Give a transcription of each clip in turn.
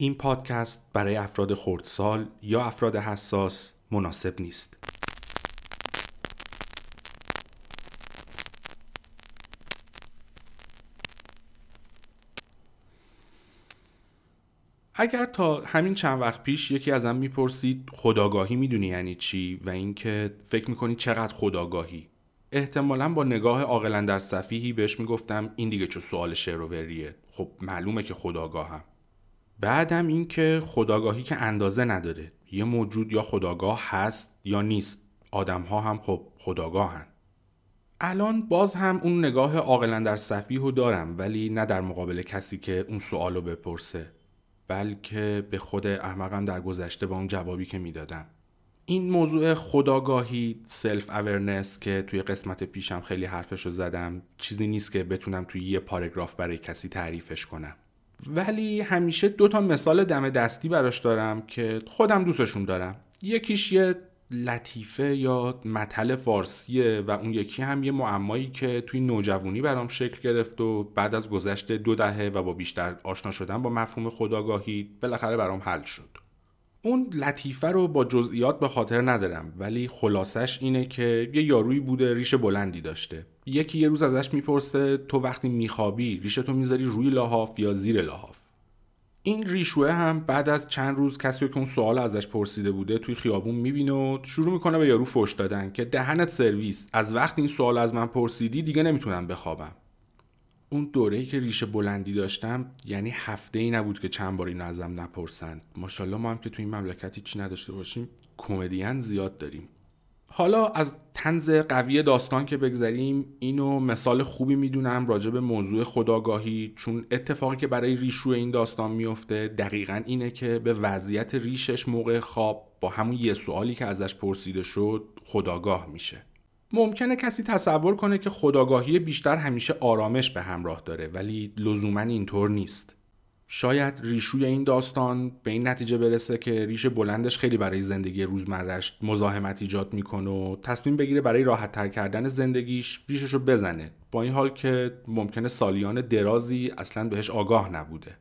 این پادکست برای افراد خردسال یا افراد حساس مناسب نیست. اگر تا همین چند وقت پیش یکی ازم می‌پرسید خداگاهی می‌دونی یعنی چی و اینکه فکر می‌کنی چقدر خداگاهی. احتمالا با نگاه عاقلا در صفیحی بهش می‌گفتم این دیگه چه سوال شعر خب معلومه که خودآگاهم. بعدم اینکه خودآگاهی که اندازه نداره. یه موجود یا خودآگاه هست یا نیست. آدم ها هم خب خودآگاهن. الان باز هم اون نگاه عاقل اندر سفیه رو دارم ولی نه در مقابل کسی که اون سوال رو بپرسه بلکه به خود احمقم در گذشته با اون جوابی که می‌دادم. این موضوع خودآگاهی self-awareness که توی قسمت پیشم خیلی حرفش رو زدم چیزی نیست که بتونم توی یه پاراگراف برای کسی تعریفش کنم. ولی همیشه دو تا مثال دم دستی براش دارم که خودم دوستشون دارم. یکیش یه لطیفه یا متل فارسیه و اون یکی هم یه معمایی که توی نوجوانی برام شکل گرفت و بعد از گذشت دو دهه و با بیشتر آشنا شدن با مفهوم خداگاهی بالاخره برام حل شد. اون لطیفه رو با جزئیات به خاطر ندارم ولی خلاصش اینه که یه یارویی بوده ریش بلندی داشته. یکی یه روز ازش می‌پرسه تو وقتی میخوابی ریش تو می‌ذاری روی لحاف یا زیر لحاف این ریشوه هم بعد از چند روز کسی که اون سوال ازش پرسیده بوده توی خیابون می‌بینه و شروع می‌کنه به یارو فش دادن که دهنت سرویس. از وقتی این سوال از من پرسیدی دیگه نمی‌تونم بخوابم. اون دوره ای که ریشه بلندی داشتم یعنی هفته ای نبود که چند بار این ازم نپرسند ماشاءالله ما هم که تو این مملکت چی نداشته باشیم کمدین زیاد داریم. حالا از تنز قوی داستان که بگذریم اینو مثال خوبی می‌دونم راجع به موضوع خداگاهی چون اتفاقی که برای ریشو این داستان میفته دقیقا اینه که به وضعیت ریشش موقع خواب با همون یه سوالی که ازش پرسیده شد خداگاه میشه. ممکنه کسی تصور کنه که خداگاهی بیشتر همیشه آرامش به همراه داره ولی لزوما اینطور نیست. شاید ریشوی این داستان به این نتیجه برسه که ریش بلندش خیلی برای زندگی روزمرش مزاحمت ایجاد می‌کنه و تصمیم بگیره برای راحت تر کردن زندگیش ریشش رو بزنه. با این حال که ممکنه سالیان درازی اصلا بهش آگاه نبوده.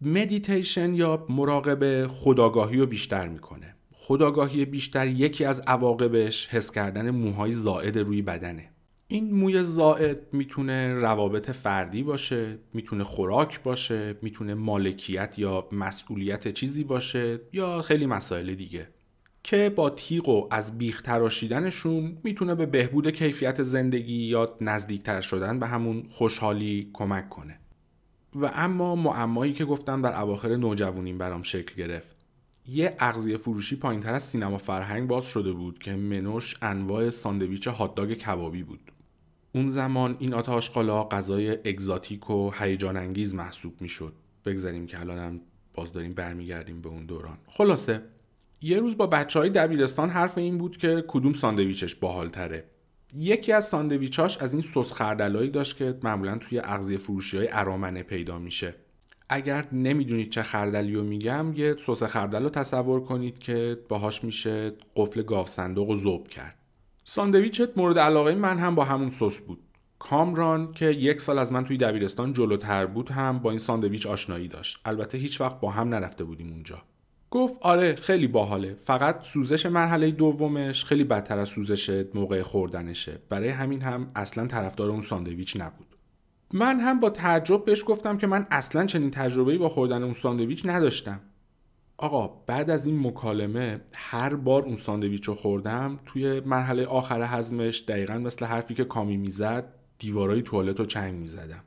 مدیتیشن یا مراقبه خداگاهی رو بیشتر می‌کنه. خداگاهی بیشتر یکی از عواقبش حس کردن موهای زائد روی بدنه. این موی زائد می‌تونه روابط فردی باشه می‌تونه خوراک باشه می‌تونه مالکیت یا مسئولیت چیزی باشه یا خیلی مسائل دیگه. که با تیغ و از بیخ تراشیدنشون می‌تونه به بهبود کیفیت زندگی یا نزدیکتر شدن به همون خوشحالی کمک کنه. و اما معمایی که گفتم در اواخر نوجوانیم برام شکل گرفت. یه اغذیه فروشی پایینتر از سینما فرهنگ باز شده بود که منوش انواع ساندویچ هاتداگ کبابی بود. اون زمان این آتاشقالا غذای اگزاتیک و هیجان انگیز محسوب می‌شد. بگذاریم که الانم باز داریم برمیگردیم به اون دوران. خلاصه یه روز با بچه های دبیرستان حرف این بود که کدوم ساندویچش باحالتره. یکی از ساندویچاش از این سس خردلایی داشت که معمولا توی اغذیه فروشی های ارامنه پیدا میشه. اگر نمی‌دونید چه خردلی رو میگم یه سس خردل رو تصور کنید که باهاش میشه قفل گاوصندوق و ذوب کرد. ساندویچ مورد علاقه من هم با همون سس بود. کامران که یک سال از من توی دبیرستان جلوتر بود هم با این ساندویچ آشنایی داشت. البته هیچ وقت با هم نرفته بودیم اونجا. گفت آره خیلی باحاله. فقط سوزش مرحله دومش خیلی بدتر از سوزش موقع خوردنشه. برای همین هم اصلا طرفدار اون ساندویچ نبود. من هم با تعجب بهش گفتم که من اصلا چنین تجربه‌ای با خوردن اون ساندویچ نداشتم. آقا بعد از این مکالمه هر بار اون ساندویچ رو خوردم توی مرحله آخر هضمش دقیقا مثل حرفی که کامی می‌زد دیوارای توالت رو چنگ می‌زدم.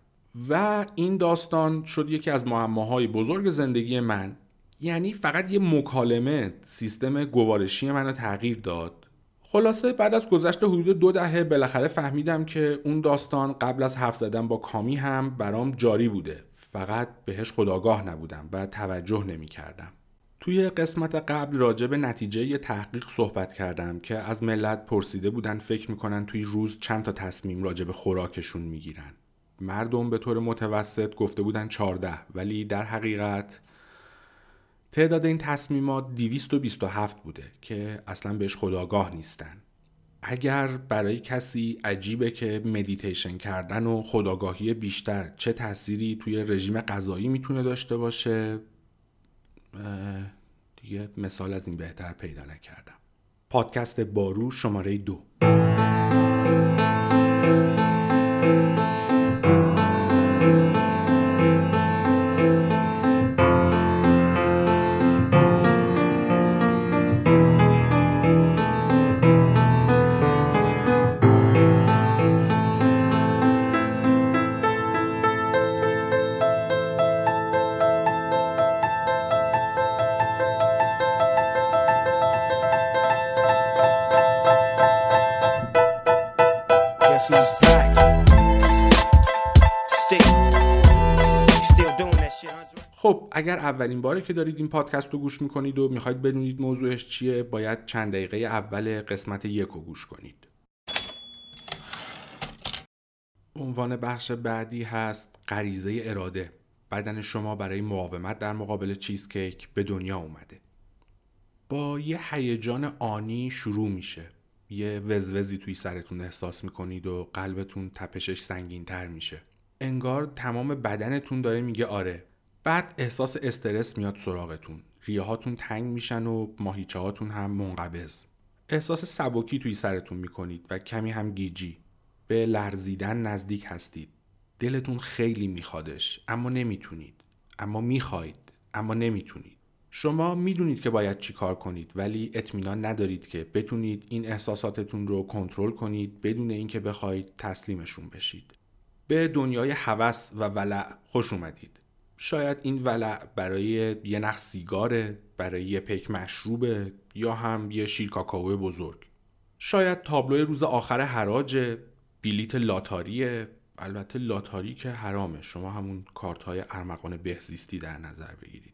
و این داستان شد یکی از معماهای بزرگ زندگی من. یعنی فقط یه مکالمه سیستم گوارشی منو تغییر داد. خلاصه بعد از گذشت حدود دو دهه بالاخره فهمیدم که اون داستان قبل از حرف زدن با کامی هم برام جاری بوده فقط بهش خداگاه نبودم و توجه نمی کردم. توی قسمت قبل راجع به نتیجه یه تحقیق صحبت کردم که از ملت پرسیده بودن فکر می‌کنن توی روز چند تا تصمیم راجع به خوراکشون می‌گیرن مردم به طور متوسط گفته بودن 14 ولی در حقیقت تعداد این تصمیمات 227 بوده که اصلا بهش خداگاه نیستن. اگر برای کسی عجیبه که مدیتیشن کردن و خداگاهی بیشتر چه تأثیری توی رژیم غذایی می‌تونه داشته باشه دیگه مثال از این بهتر پیدا نکردم. پادکست بارو شماره دو. خب اگر اولین باره که دارید این پادکست رو گوش می‌کنید و می‌خواید بدونید موضوعش چیه باید چند دقیقه اول قسمت یک رو گوش کنید. عنوان بخش بعدی هست غریزه اراده. بدن شما برای مقاومت در مقابل چیزکیک به دنیا اومده. با یه هیجان آنی شروع میشه. یه وزوزی توی سرتون احساس می‌کنید و قلبتون تپشش سنگین تر میشه. انگار تمام بدنتون داره میگه آره بعد احساس استرس میاد سراغتون. ریه هاتون تنگ میشن و ماهیچه هاتون هم منقبض. احساس سبکی توی سرتون می‌کنید و کمی هم گیجی. به لرزیدن نزدیک هستید. دلتون خیلی میخوادش اما نمی‌تونید. اما می‌خواید اما نمی‌تونید. شما می‌دونید که باید چی کار کنید ولی اطمینان ندارید که بتونید این احساساتتون رو کنترل کنید بدون اینکه بخواید تسلیمشون بشید. به دنیای هوس و ولع خوش اومدید. شاید این ولع برای یه نخ سیگاره برای یه پیک مشروبه یا هم یه شیر کاکائو بزرگ. شاید تابلوی روز آخر حراج بلیت لاتاریه. البته لاتاری که حرامه. شما همون کارت های ارمغان بهزیستی در نظر بگیرید.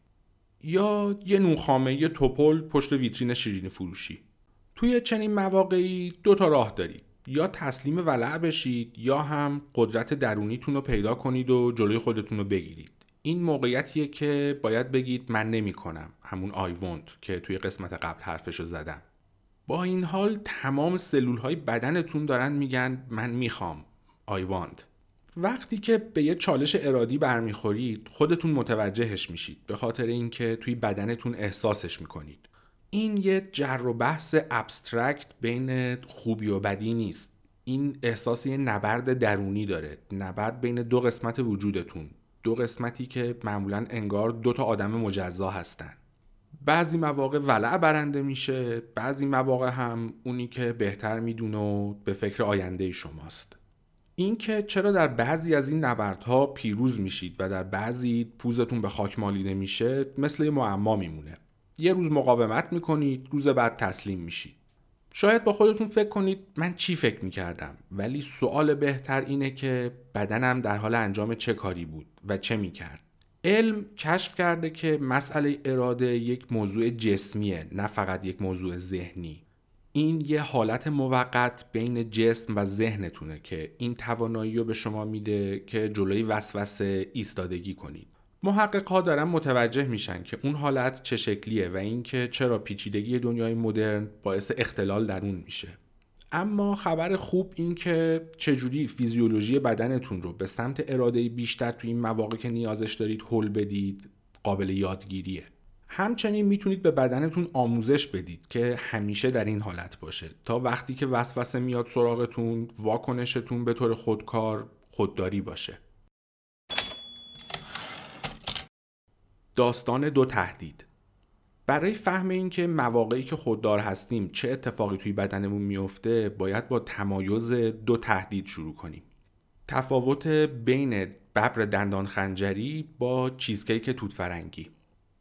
یا یه نوخامه توپل پشت ویترین شیرین فروشی. توی چنین مواقعی دو تا راه دارید. یا تسلیم ولع بشید یا هم قدرت درونیتون رو پیدا کنید و جلوی خودتون رو بگیرید. این موقعیتیه که باید بگید من نمی کنم همون I که توی قسمت قبل حرفش رو زدم. با این حال تمام سلول های بدنتون دارن میگن من می‌خوام. I وقتی که به یه چالش ارادی برمیخورید خودتون متوجهش میشید. به خاطر اینکه توی بدنتون احساسش می‌کنید. این یه جر و بحث abstract بین خوبی و بدی نیست. این احساس یه نبرد درونی داره. نبرد بین دو قسمت وجودتون. دو قسمتی که معمولا انگار دو تا آدم مجزا هستن. بعضی مواقع ولع برنده میشه بعضی مواقع هم اونی که بهتر می‌دونه و به فکر آینده شماست. اینکه چرا در بعضی از این نبردها پیروز میشید و در بعضی پوزتون به خاک مالیده میشه مثل یه معما میمونه. یه روز مقاومت می‌کنید روز بعد تسلیم میشید. شاید با خودتون فکر کنید من چی فکر می‌کردم؟ ولی سوال بهتر اینه که بدنم در حال انجام چه کاری بود و چه می‌کرد؟ علم کشف کرده که مسئله اراده یک موضوع جسمیه نه فقط یک موضوع ذهنی. این یه حالت موقت بین جسم و ذهنتونه که این توانایی رو به شما میده که جلوی وسوسه ایستادگی کنید. محقق ها دارن متوجه میشن که اون حالت چه شکلیه و اینکه چرا پیچیدگی دنیای مدرن باعث اختلال در اون میشه. اما خبر خوب این که چجوری فیزیولوژی بدنتون رو به سمت اراده بیشتر توی این مواقع که نیازش دارید حل بدید قابل یادگیریه. همچنین می‌تونید به بدنتون آموزش بدید که همیشه در این حالت باشه. تا وقتی که وسوسه میاد سراغتون واکنشتون به طور خودکار خودداری باشه. داستان دو تهدید. برای فهم اینکه مواقعی که خوددار هستیم چه اتفاقی توی بدنمون میفته باید با تمایز دو تهدید شروع کنیم. تفاوت بین ببر دندان خنجری با چیزکیک توت فرنگی.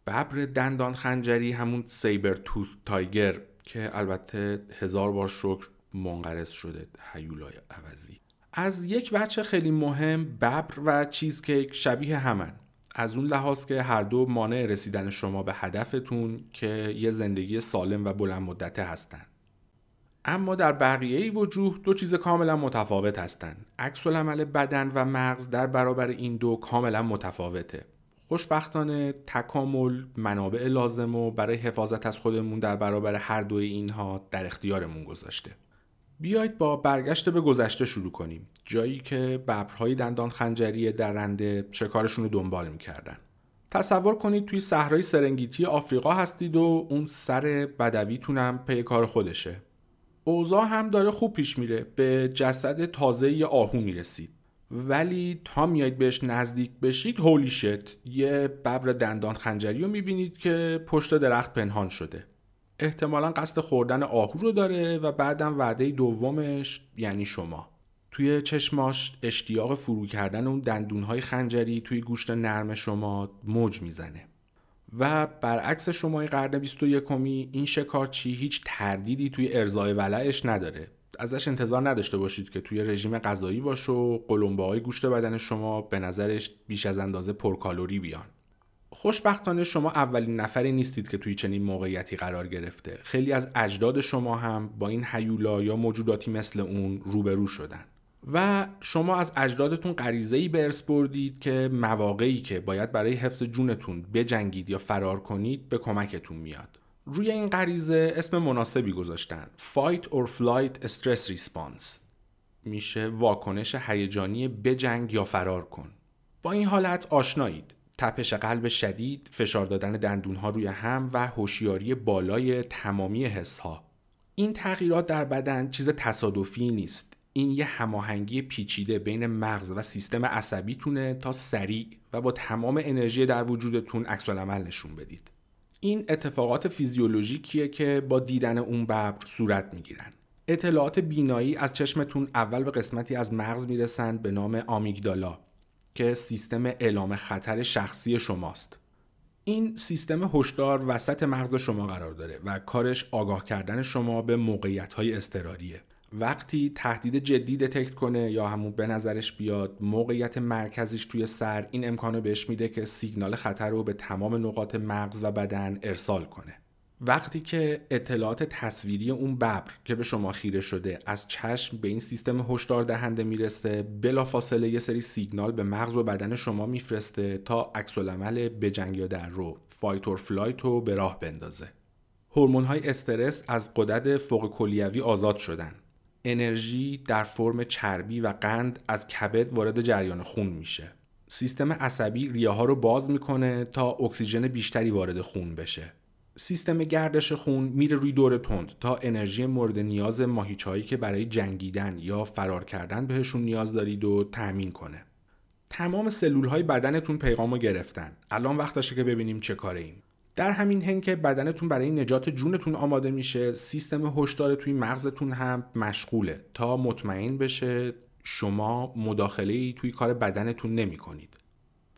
ببر دندان خنجری همون سیبر توت تایگر که البته هزار بار شکر منقرض شده هیولای عوضی. از یک وجه خیلی مهم ببر و چیزکیک شبیه همن. از اون لحاظ که هر دو مانع رسیدن شما به هدفتون که یه زندگی سالم و بلند مدته هستن اما در بقیه وجوه دو چیز کاملا متفاوت هستند. عکس عمل بدن و مغز در برابر این دو کاملا متفاوته. خوشبختانه تکامل منابع لازم و برای حفاظت از خودمون در برابر هر دوی اینها در اختیارمون گذاشته. بیایید با برگشت به گذشته شروع کنیم. جایی که ببرهای دندان خنجری درنده شکارشون رو دنبال می‌کردن. تصور کنید توی صحرای سرنگیتی آفریقا هستید و اون سر بدویتونم پی کار خودشه. اوضاع هم داره خوب پیش میره. به جسد تازه یه آهو می‌رسید. ولی تا میایید بهش نزدیک بشید هولی شت یه ببر دندان خنجری رو می‌بینید که پشت درخت پنهان شده. احتمالا قصد خوردن آهو رو داره و بعدم وعده دومش یعنی شما. توی چشماش اشتیاق فرو کردن اون دندونهای خنجری توی گوشت نرم شما موج می‌زنه. و برعکس شمای قرن 21 این شکارچی هیچ تردیدی توی ارزای ولعش نداره. ازش انتظار نداشته باشید که توی رژیم غذایی باشه و قلمبه های گوشت بدن شما به نظرش بیش از اندازه پرکالوری بیان. خوشبختانه شما اولین نفری نیستید که توی چنین موقعیتی قرار گرفته. خیلی از اجداد شما هم با این حیولا یا موجوداتی مثل اون روبرو شدن. و شما از اجدادتون غریزه ای به ارث بردید که مواقعی که باید برای حفظ جونتون بجنگید یا فرار کنید به کمکتون میاد. روی این غریزه اسم مناسبی گذاشتن. Fight or Flight Stress Response. میشه واکنش هیجانی بجنگ یا فرار کن. با این حالت آشنایید. تپش قلب شدید فشار دادن دندونها روی هم و هوشیاری بالای تمامی حسها. این تغییرات در بدن چیز تصادفی نیست. این یه هماهنگی پیچیده بین مغز و سیستم عصبیتونه تا سریع و با تمام انرژی در وجودتون عکس عمل نشون بدید. این اتفاقات فیزیولوژیکیه که با دیدن اون ببر صورت می‌گیرن. اطلاعات بینایی از چشمتون اول به قسمتی از مغز می‌رسند به نام آمیگدالا. که سیستم اعلام خطر شخصی شماست. این سیستم هشدار وسط مغز شما قرار داره و کارش آگاه کردن شما به موقعیت های استراریه وقتی تهدید جدی دتکت کنه یا همون به نظرش بیاد موقعیت مرکزیش توی سر این امکانو بهش میده که سیگنال خطر رو به تمام نقاط مغز و بدن ارسال کنه. وقتی که اطلاعات تصویری اون ببر که به شما خیره شده از چشم به این سیستم هشدار دهنده می‌رسه بلافاصله یه سری سیگنال به مغز و بدن شما میفرسته تا عکس العمل بجنگ یا در رو fight or flight رو به راه بندازه. هورمون های استرس از غدد فوق کلیوی آزاد شدن. انرژی در فرم چربی و قند از کبد وارد جریان خون میشه. سیستم عصبی ریه ها رو باز می‌کنه تا اکسیژن بیشتری وارد خون بشه. سیستم گردش خون میره روی دور تند تا انرژی مورد نیاز ماهیچهایی که برای جنگیدن یا فرار کردن بهشون نیاز دارید و تأمین کنه. تمام سلول های بدنتون پیغام رو گرفتن. الان وقتشه که ببینیم چه کاره ایم. در همین هنگ که بدنتون برای نجات جونتون آماده میشه سیستم هشدار توی مغزتون هم مشغوله. تا مطمئن بشه شما مداخله ای توی کار بدنتون نمی کنید.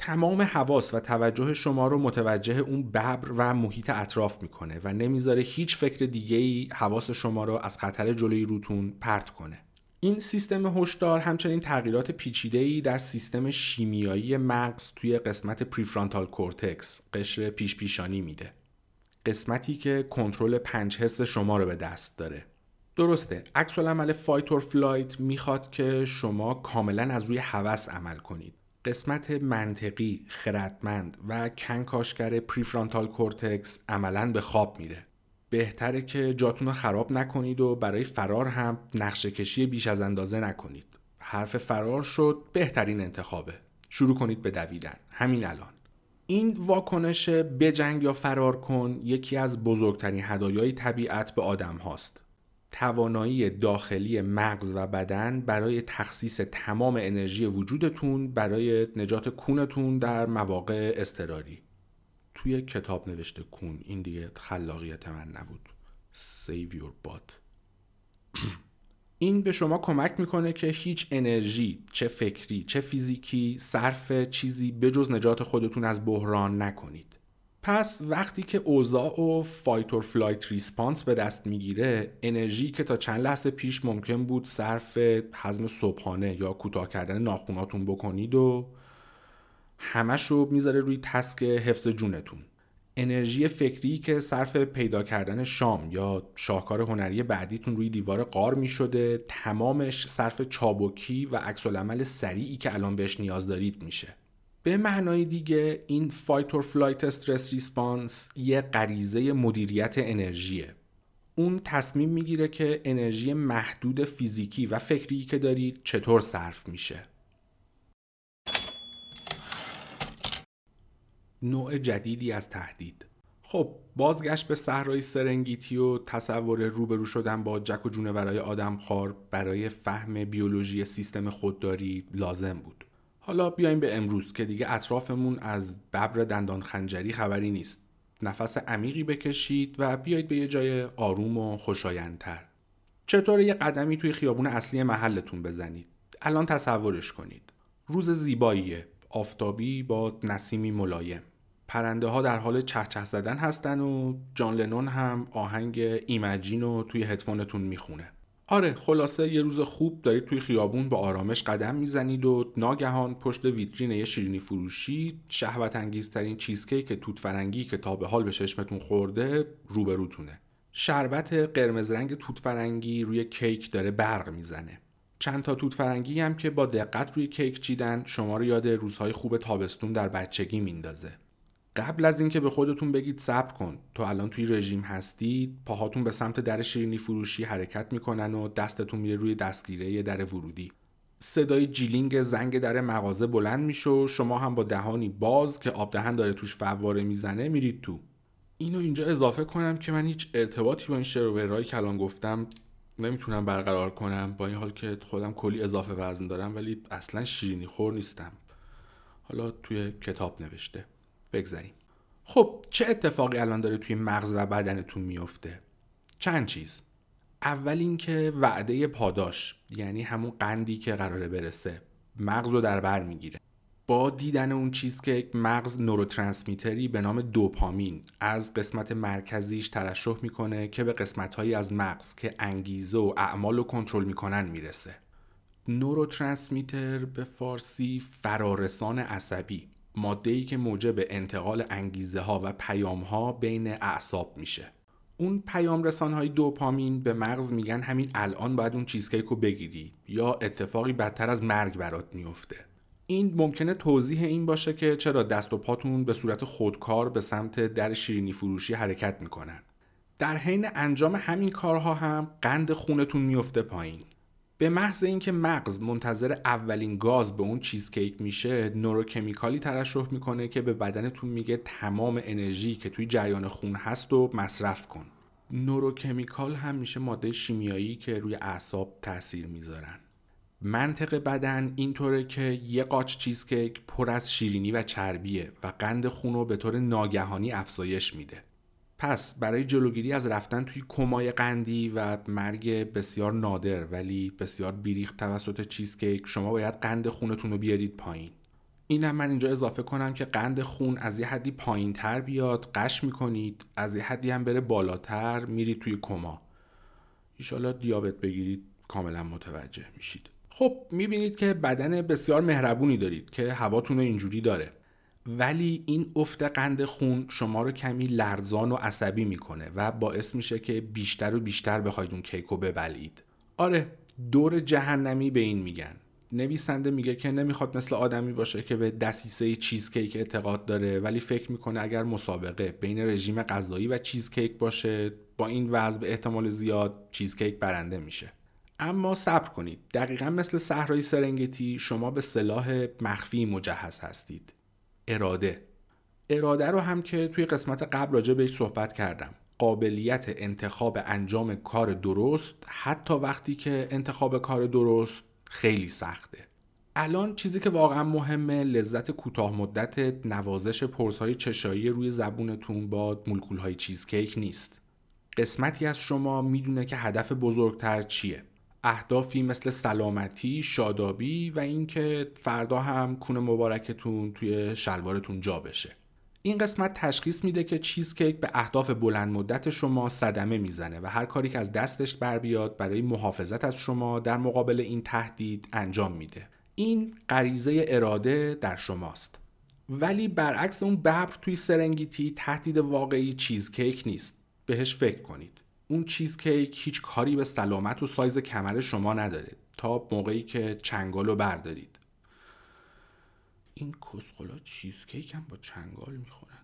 تمام حواس و توجه شما رو متوجه اون ببر و محیط اطراف می‌کنه و نمی‌ذاره هیچ فکر دیگه ای حواس شما رو از خطر جلوی روتون پرت کنه. این سیستم هشدار همچنین تغییرات پیچیده‌ای در سیستم شیمیایی مغز توی قسمت prefrontal cortex قشر پیش پیشانی میده. قسمتی که کنترل پنج حس شما رو به دست داره. درسته عکس العمل fight or flight می‌خواد که شما کاملا از روی هوس عمل کنید. قسمت منطقی، خردمند و کنکاشگر prefrontal cortex عملا به خواب میره. بهتره که جاتون رو خراب نکنید و برای فرار هم نقشه کشی بیش از اندازه نکنید. حرف فرار شد بهترین انتخابه. شروع کنید به دویدن. همین الان. این واکنش بجنگ یا فرار کن یکی از بزرگترین هدایای طبیعت به آدم هاست. توانایی داخلی مغز و بدن برای تخصیص تمام انرژی وجودتون برای نجات کونتون در مواقع اضطراری. توی کتاب نوشته کون این دیگه خلاقیت من نبود. Save your butt این به شما کمک می‌کنه که هیچ انرژی چه فکری چه فیزیکی صرف چیزی بجز نجات خودتون از بحران نکنید. پس وقتی که اوضاع رو fight or flight response به دست می‌گیره انرژی که تا چند لحظه پیش ممکن بود صرف هضم صبحانه یا کوتاه کردن ناخوناتون بکنید و همش رو می‌ذاره روی task حفظ جونتون. انرژی فکری که صرف پیدا کردن شام یا شاهکار هنری بعدیتون روی دیوار غار می شده تمامش صرف چابکی و عکس العمل سریعی که الان بهش نیاز دارید میشه. به معنای دیگه این fight or flight stress response یه غریزه مدیریت انرژیه. اون تصمیم می‌گیره که انرژی محدود فیزیکی و فکری که دارید چطور صرف میشه. نوع جدیدی از تهدید. خب بازگشت به صحرای سرنگیتی و تصور روبرو شدن با جک و جونورای آدمخوار برای فهم بیولوژی سیستم خودداری لازم بود. حالا بیایم به امروز که دیگه اطرافمون از ببر دندان خنجری خبری نیست. نفس عمیقی بکشید و بیایید به یه جای آروم و خوشایندتر. چطور یه قدمی توی خیابون اصلی محلتون بزنید؟ الان تصورش کنید. روز زیباییه. آفتابی با نسیمی ملایم. پرنده ها در حال چهچه زدن هستن و جان لنون هم آهنگ ایمجین رو توی هدفونتون می‌خونه. آره خلاصه یه روز خوب دارید توی خیابون با آرامش قدم می‌زنید و ناگهان پشت ویترین یه شیرینی فروشی شهوت انگیزترین چیزکیک توت فرنگی که تا به حال به چشمتون خورده روبروتونه شربت قرمز رنگ توت فرنگی روی کیک داره برق می‌زنه. چند تا توت فرنگی هم که با دقت روی کیک چیدن شما رو یاد روزهای خوب تابستون در بچگی میندازه. قبل از اینکه به خودتون بگید صبر کن. تو الان توی رژیم هستید پاهاتون به سمت در شیرینی فروشی حرکت می‌کنن و دستتون میره روی دستگیره در ورودی. صدای جیلینگ زنگ در مغازه بلند میشه و شما هم با دهانی باز که آب دهن داره توش فواره می‌زنه میرید تو. اینو اینجا اضافه کنم که من هیچ ارتباطی با این شروورایی که الان گفتم نمی‌تونم برقرار کنم با این حال که خودم کلی اضافه وزن دارم ولی اصلا شیرینی خور نیستم. حالا توی کتاب نوشته. بگذاریم. خب چه اتفاقی الان داره توی مغز و بدنتون میفته؟ چند چیز. اول اینکه وعده پاداش یعنی همون قندی که قراره برسه مغز رو در بر می‌گیره. با دیدن اون چیز که مغز نوروترانسمیتری به نام دوپامین از قسمت مرکزیش ترشح می‌کنه که به قسمتهایی از مغز که انگیزه و اعمال رو کنترل می‌کنن می‌رسه. نوروترانسمیتر به فارسی فرارسان عصبی. ماده که موجب انتقال انگیزه ها و پیام ها بین اعصاب میشه. اون پیام رسان های دوپامین به مغز میگن همین الان باید اون چیزکیک رو بگیری یا اتفاقی بدتر از مرگ برات میفته. این ممکنه توضیح این باشه که چرا دست و پاتون به صورت خودکار به سمت در شیرینی فروشی حرکت می‌کنن. در حین انجام همین کارها هم قند خونتون میفته پایین. به محض اینکه مغز منتظر اولین گاز به اون چیزکیک میشه نوروکمیکالی ترشح می‌کنه که به بدنتون میگه تمام انرژی که توی جریان خون هست و مصرف کن. نوروکمیکال هم میشه ماده شیمیایی که روی اعصاب تاثیر می‌ذارن. منطق بدن اینطوره که یه قاچ چیزکیک پر از شیرینی و چربیه و قند خون رو به طور ناگهانی افزایش میده. پس برای جلوگیری از رفتن توی کمای قندی و مرگ بسیار نادر ولی بسیار بیریخت توسط چیزکیک شما باید قند خونتون رو بیارید پایین. اینم من اینجا اضافه کنم که قند خون از یه حدی پایین تر بیاد قش می‌کنید از یه حدی هم بره بالاتر میرید توی کما. ایشالا دیابت بگیرید کاملا متوجه میشید. خب می‌بینید که بدن بسیار مهربونی دارید که هواتون اینجوری داره. ولی این افت قند خون شما رو کمی لرزان و عصبی می‌کنه و باعث میشه که بیشتر و بیشتر بخواید اون کیک رو ببلید. آره دور جهنمی به این میگن. نویسنده میگه که نمی‌خواد مثل آدمی باشه که به دسیسه چیز کیک اعتقاد داره ولی فکر می‌کنه اگر مسابقه بین رژیم غذایی و چیز کیک باشه با این وضع به احتمال زیاد چیز کیک برنده میشه. اما صبر کنید. دقیقا مثل صحرای سرنگتی شما به سلاح مخفی مجهز هستید. اراده. اراده رو هم که توی قسمت قبل راجع بهش صحبت کردم. قابلیت انتخاب انجام کار درست حتی وقتی که انتخاب کار درست خیلی سخته. الان چیزی که واقعا مهمه لذت کوتاه مدت نوازش پرسهای چشایی روی زبونتون با مولکول های چیزکیک نیست. قسمتی از شما می‌دونه که هدف بزرگتر چیه. اهدافی مثل سلامتی، شادابی و اینکه فردا هم کون مبارکتون توی شلوارتون جا بشه. این قسمت تشخیص میده که چیزکیک به اهداف بلند مدت شما صدمه می‌زنه و هر کاری که از دستش بر بیاد برای محافظت از شما در مقابل این تهدید انجام میده. این غریزه اراده در شماست. ولی برعکس اون ببر توی سرنگیتی تهدید واقعی چیزکیک نیست. بهش فکر کنید. اون چیز کیک هیچ کاری به سلامت و سایز کمر شما نداره تا موقعی که چنگال رو بردارید. این کسخلا چیز کیک هم با چنگال می‌خورن.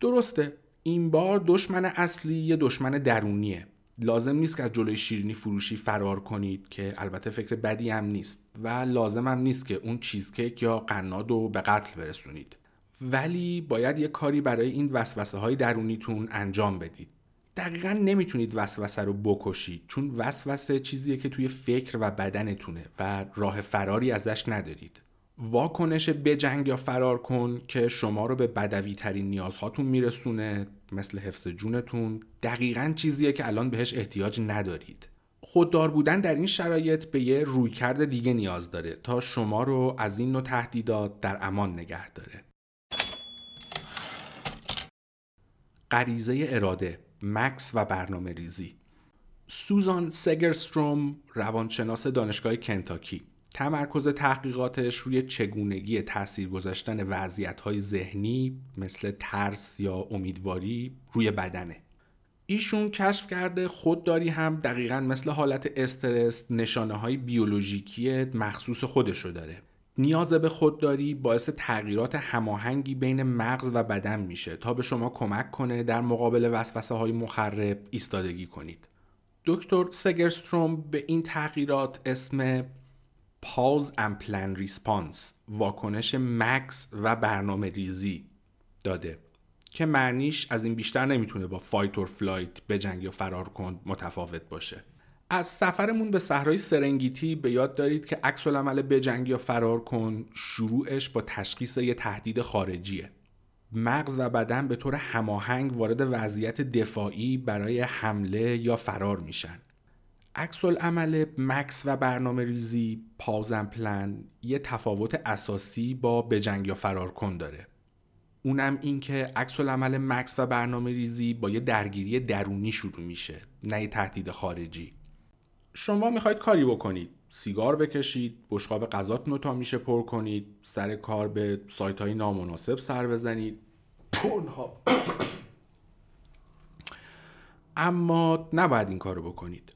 درسته این بار دشمن اصلی یه دشمن درونیه. لازم نیست که از جلوی شیرینی فروشی فرار کنید که البته فکر بدی هم نیست و لازم هم نیست که اون چیزکیک یا قناد رو به قتل برسونید. ولی باید یه کاری برای این وسوسه های درونیتون انجام بدید. دقیقا نمی‌تونید وسوسه رو بکشید چون وسوسه چیزیه که توی فکر و بدنتونه و راه فراری ازش ندارید. واکنش بجنگ یا فرار کن که شما رو به بدوی ترین نیازهاتون میرسونه مثل حفظ جونتون. دقیقا چیزیه که الان بهش احتیاج ندارید. خوددار بودن در این شرایط به یه رویکرد دیگه نیاز داره تا شما رو از این نوع تهدیدات در امان نگه داره. غریزه اراده. مکس و برنامه ریزی. سوزان سگرستروم روانشناس دانشگاه کنتاکی. تمرکز تحقیقاتش روی چگونگی تاثیر گذاشتن وضعیت های ذهنی مثل ترس یا امیدواری روی بدنه. ایشون کشف کرده خودداری هم دقیقا مثل حالت استرس نشانه های بیولوژیکی مخصوص خودشو داره. نیاز به خودداری باعث تغییرات هماهنگی بین مغز و بدن میشه تا به شما کمک کنه در مقابل وسوسه های مخرب ایستادگی کنید. دکتر سگرستروم به این تغییرات اسم pause and plan response واکنش مکث و برنامه ریزی داده که معنیش از این بیشتر نمی‌تونه با fight or flight به جنگ یا فرار کن متفاوت باشه از سفرمون به صحرای سرنگتی به یاد دارید که عکس العمل بجنگ یا فرار کن شروعش با تشخیص یه تهدید خارجیه. مغز و بدن به طور هماهنگ وارد وضعیت دفاعی برای حمله یا فرار میشن. عکس العمل مکس و برنامه ریزی پازن پلن یه تفاوت اساسی با بجنگ یا فرار کن داره. اونم این که عکس العمل مکس و برنامه ریزی با یه درگیری درونی شروع میشه نه یه تهدید خارجی. شما می‌خواید کاری بکنید. سیگار بکشید بشقاب غذاتون رو تا میشه پر کنید سر کار به سایت های نامناسب سر بزنید. ها اما نباید این کارو بکنید.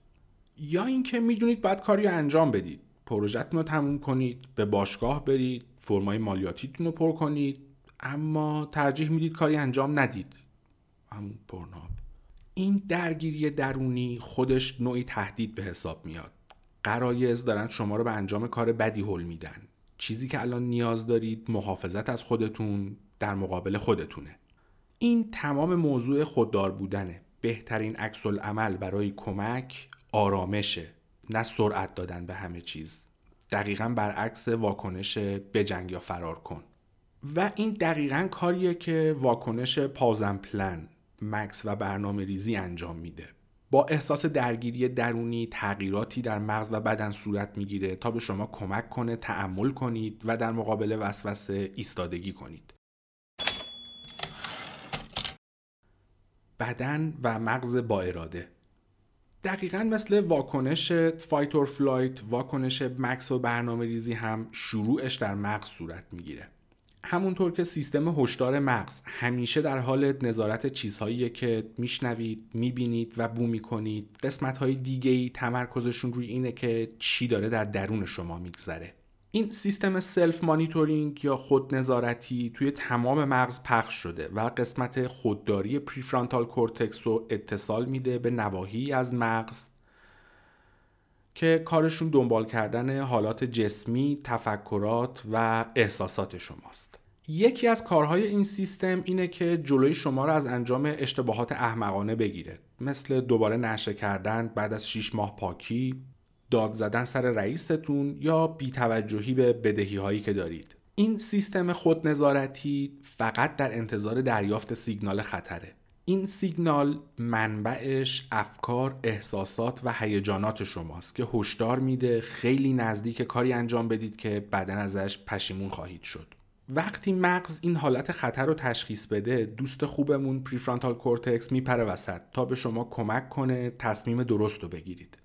یا اینکه می‌دونید باید کاری انجام بدید. پروژهتون رو تموم کنید به باشگاه برید فرمای مالیاتیتون رو پر کنید. اما ترجیح می‌دید کاری انجام ندید. همون پرناب این درگیری درونی خودش نوعی تهدید به حساب میاد. قرایز دارن شما رو به انجام کار بدی حل میدن. چیزی که الان نیاز دارید محافظت از خودتون در مقابل خودتونه. این تمام موضوع خوددار بودنه. بهترین عکس عمل برای کمک آرامشه نه سرعت دادن به همه چیز. دقیقا برعکس واکنش بجنگ یا فرار کن. و این دقیقا کاریه که واکنش پازن پلن. مکس و برنامه ریزی انجام میده. با احساس درگیری درونی تغییراتی در مغز و بدن صورت می‌گیره تا به شما کمک کنه تعمل کنید و در مقابل وسوسه ایستادگی کنید. بدن و مغز با اراده. دقیقا مثل واکنش fight or flight واکنش مکث و برنامه ریزی هم شروعش در مغز صورت می‌گیره. همونطور که سیستم هشدار مغز همیشه در حال نظارت چیزهایی که میشنوید می‌بینید و بو می‌کنید قسمت های دیگه تمرکزشون روی اینه که چی داره در درون شما میگذره. این سیستم self monitoring یا خود نظارتی توی تمام مغز پخش شده و قسمت خودداری prefrontal cortex رو اتصال میده به نواحی از مغز که کارشون دنبال کردن حالات جسمی، تفکرات و احساسات شماست. یکی از کارهای این سیستم اینه که جلوی شما رو از انجام اشتباهات احمقانه بگیره. مثل دوباره نشه کردن بعد از 6 ماه پاکی داد زدن سر رئیستون یا بیتوجهی به بدهی هایی که دارید. این سیستم خودنظارتی فقط در انتظار دریافت سیگنال خطره. این سیگنال منبعش افکار، احساسات و هیجانات شماست که هشدار میده خیلی نزدیک کاری انجام بدید که بعدا ازش پشیمون خواهید شد. وقتی مغز این حالت خطر رو تشخیص بده دوست خوبمون prefrontal cortex میپره وسط تا به شما کمک کنه تصمیم درست رو بگیرید.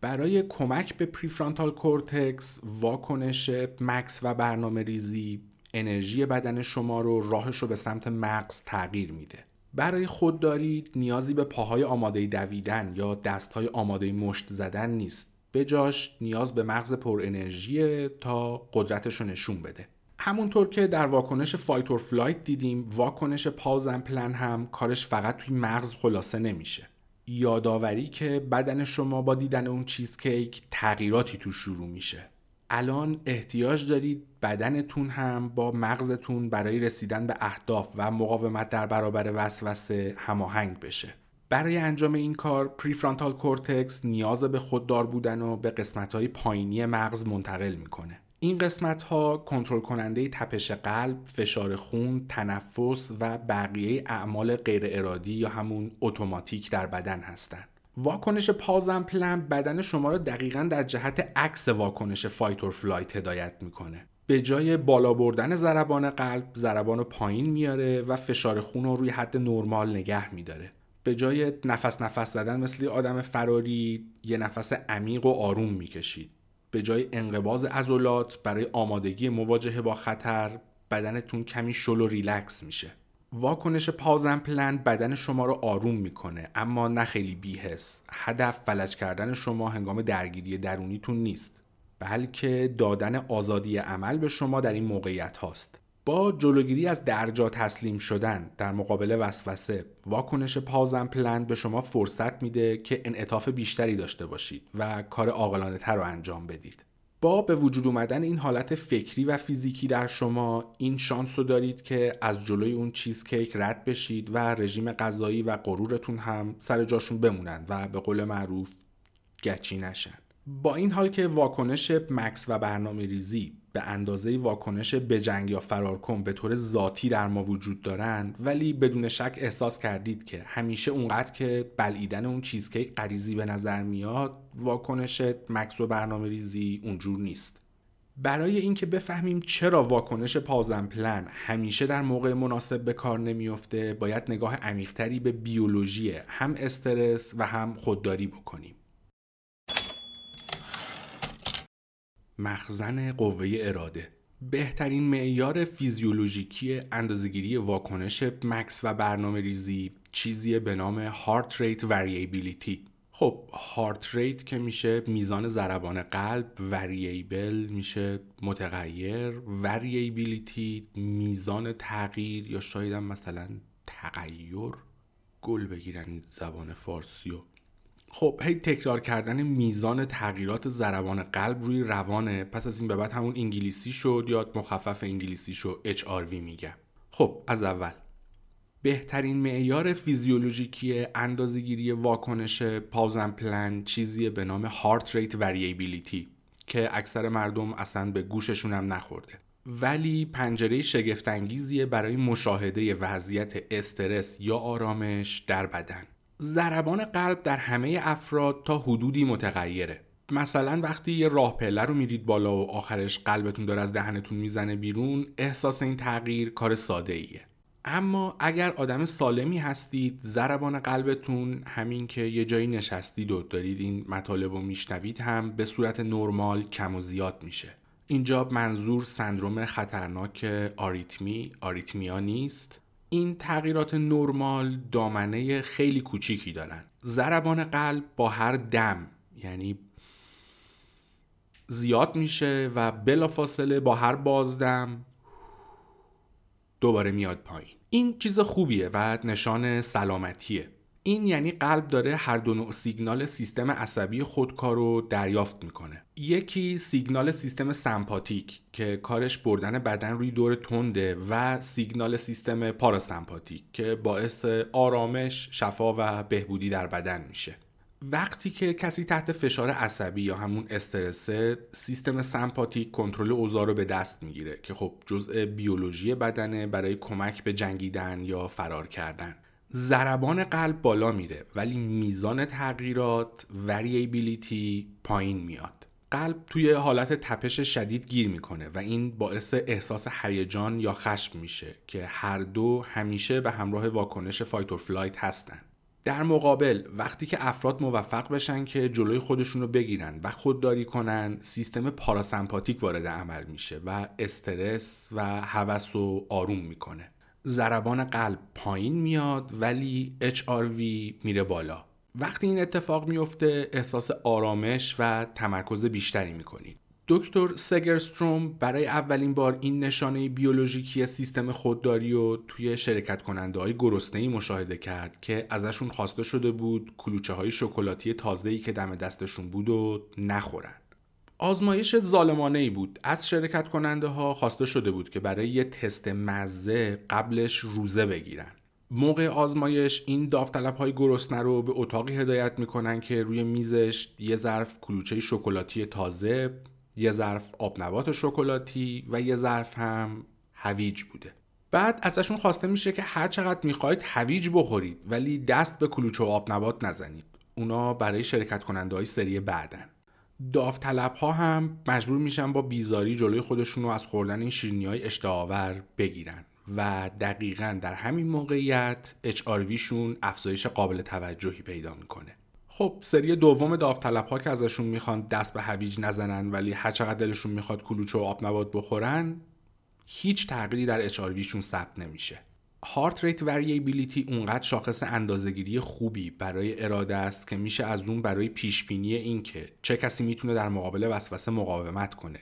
برای کمک به prefrontal cortex واکنش مکث و برنامه ریزی انرژی بدن شما رو راهش رو به سمت مغز تغییر میده. برای خودداری نیازی به پاهای آماده دویدن یا دستهای آماده مشت زدن نیست. به جاش نیاز به مغز پر انرژی تا قدرتش رو نشون بده. همونطور که در واکنش fight or flight دیدیم واکنش pause and plan هم کارش فقط توی مغز خلاصه نمیشه. یادآوری که بدن شما با دیدن اون cheesecake تغییراتی تو شروع میشه. الان احتیاج دارید بدنتون هم با مغزتون برای رسیدن به اهداف و مقاومت در برابر وسوسه هماهنگ بشه برای انجام این کار prefrontal cortex نیاز به خوددار بودن رو به قسمت های پایینی مغز منتقل می‌کنه این قسمت ها کنترل کننده تپش قلب، فشار خون، تنفس و بقیه اعمال غیر ارادی یا همون اتوماتیک در بدن هستند. واکنش pause and plan بدن شما را دقیقا در جهت عکس واکنش fight or flight هدایت می‌کنه. به جای بالا بردن ضربان قلب ضربان رو پایین میاره و فشار خون رو روی حد نرمال نگه میداره. به جای نفس نفس زدن مثل آدم فراری یه نفس عمیق و آروم می‌کشید. به جای انقباض عضلات برای آمادگی مواجهه با خطر بدنتون کمی شل و ریلکس میشه. واکنش پازن پلن بدن شما رو آروم می‌کنه اما نه خیلی بیهس هدف فلج کردن شما هنگام درگیری درونیتون نیست بلکه دادن آزادی عمل به شما در این موقعیت هاست. با جلوگیری از درجا تسلیم شدن در مقابل وسوسه واکنش پازن پلن به شما فرصت میده که انعطاف بیشتری داشته باشید و کار عاقلانه تر رو انجام بدید. با به وجود اومدن این حالت فکری و فیزیکی در شما این شانس رو دارید که از جلوی اون چیز کیک رد بشید و رژیم غذایی و غرورتون هم سر جاشون بمونند و به قول معروف گچی نشن. با این حال که واکنش مکس و برنامه ریزی به اندازه واکنش بجنگ یا فرار کن به طور ذاتی در ما وجود دارند ولی بدون شک احساس کردید که همیشه اونقدر که بلعیدن اون چیزکیک غریزی به نظر میاد واکنش مکس و برنامه ریزی اونجور نیست. برای اینکه بفهمیم چرا واکنش پازن پلن همیشه در موقع مناسب به کار نمیافته باید نگاه عمیقتری به بیولوژی هم استرس و هم خودداری بکنیم. مخزن قوه اراده. بهترین معیار فیزیولوژیکی اندازه‌گیری واکنش مکث و برنامه ریزی چیزی به نام heart rate variability خب heart rate که میشه میزان ضربان قلب variable میشه متغیر variability میزان تغییر یا شاید مثلا تغییر. گل بگیرن زبان فارسی خب هی تکرار کردن میزان تغییرات ضربان قلب روی روانه. پس از این به بعد همون انگلیسی شد یا مخفف انگلیسی شو HRV میگم خب از اول. بهترین معیار فیزیولوژیکی اندازهگیری واکنش پاوزن پلن چیزی به نام هارت ریت وریبیلیتی که اکثر مردم اصلا به گوششون هم نخورده. ولی پنجره شگفتانگیزیه برای مشاهده وضعیت استرس یا آرامش در بدن. ضربان قلب در همه افراد تا حدودی متغیره. مثلا وقتی یه راه پله رو میرید بالا و آخرش قلبتون داره از دهنتون می‌زنه بیرون احساس این تغییر کار ساده ایه اما اگر آدم سالمی هستید ضربان قلبتون همین که یه جایی نشستید و دارید این مطالب رو میشنوید هم به صورت نرمال کم و زیاد میشه. اینجا منظور سندروم خطرناک آریتمی آریتمیا نیست. این تغییرات نرمال دامنه خیلی کوچیکی دارن. ضربان قلب با هر دم یعنی زیاد میشه و بلافاصله با هر بازدم دوباره میاد پایین. این چیز خوبیه و نشان سلامتیه. این یعنی قلب داره هر دو نوع سیگنال سیستم عصبی خودکار رو دریافت می‌کنه. یکی سیگنال سیستم سمپاتیک که کارش بردن بدن روی دور تنده و سیگنال سیستم پاراسمپاتیک که باعث آرامش، شفا و بهبودی در بدن میشه. وقتی که کسی تحت فشار عصبی یا همون استرسه سیستم سمپاتیک کنترل اوضاع رو به دست می‌گیره که خب جزء بیولوژی بدنه برای کمک به جنگیدن یا فرار کردن. ضربان قلب بالا میره ولی میزان تغییرات variability پایین میاد. قلب توی حالت تپش شدید گیر می‌کنه و این باعث احساس هیجان یا خشم میشه که هر دو همیشه به همراه واکنش fight or flight هستن. در مقابل وقتی که افراد موفق بشن که جلوی خودشون رو بگیرن و خودداری کنن سیستم پاراسمپاتیک وارد عمل میشه و استرس و هوس رو آروم می‌کنه. ضربان قلب پایین میاد ولی HRV میره بالا. وقتی این اتفاق میفته احساس آرامش و تمرکز بیشتری می‌کنید دکتر سگرستروم برای اولین بار این نشانه بیولوژیکی سیستم خودداری رو توی شرکت کننده های گرسنه مشاهده کرد که ازشون خواسته شده بود کلوچه های شکلاتی تازه که دم دستشون بود و نخورن. آزمایش ظالمانه ای بود. از شرکت کننده ها خواسته شده بود که برای یه تست مزه قبلش روزه بگیرن. موقع آزمایش این داوطلب های گرسنه رو به اتاقی هدایت می‌کنن که روی میزش یه ظرف کلوچه شکلاتی تازه یه ظرف آبنبات شکلاتی و یه ظرف هم هویج بوده. بعد ازشون خواسته میشه که هر چقدر می‌خواید هویج بخورید ولی دست به کلوچه و آبنبات نزنید. اونا برای شرکت کننده های سری بعدن. داوطلب ها هم مجبور میشن با بیزاری جلوی خودشون رو از خوردن این شیرینی های اشتهاور بگیرن و دقیقا در همین موقعیت HRVشون افزایش قابل توجهی پیدا می‌کنه. خب سری دوم داوطلب ها که ازشون می‌خوان دست به هویج نزنن ولی هر چقدر دلشون می‌خواد کلوچه و آب نبات بخورن هیچ تغییری در HRVشون ثبت نمیشه. هارت ریت وریبیلیتی اونقدر شاخص اندازهگیری خوبی برای اراده است که میشه از اون برای پیش بینی این که چه کسی می‌تونه در مقابل وسوسه مقاومت کنه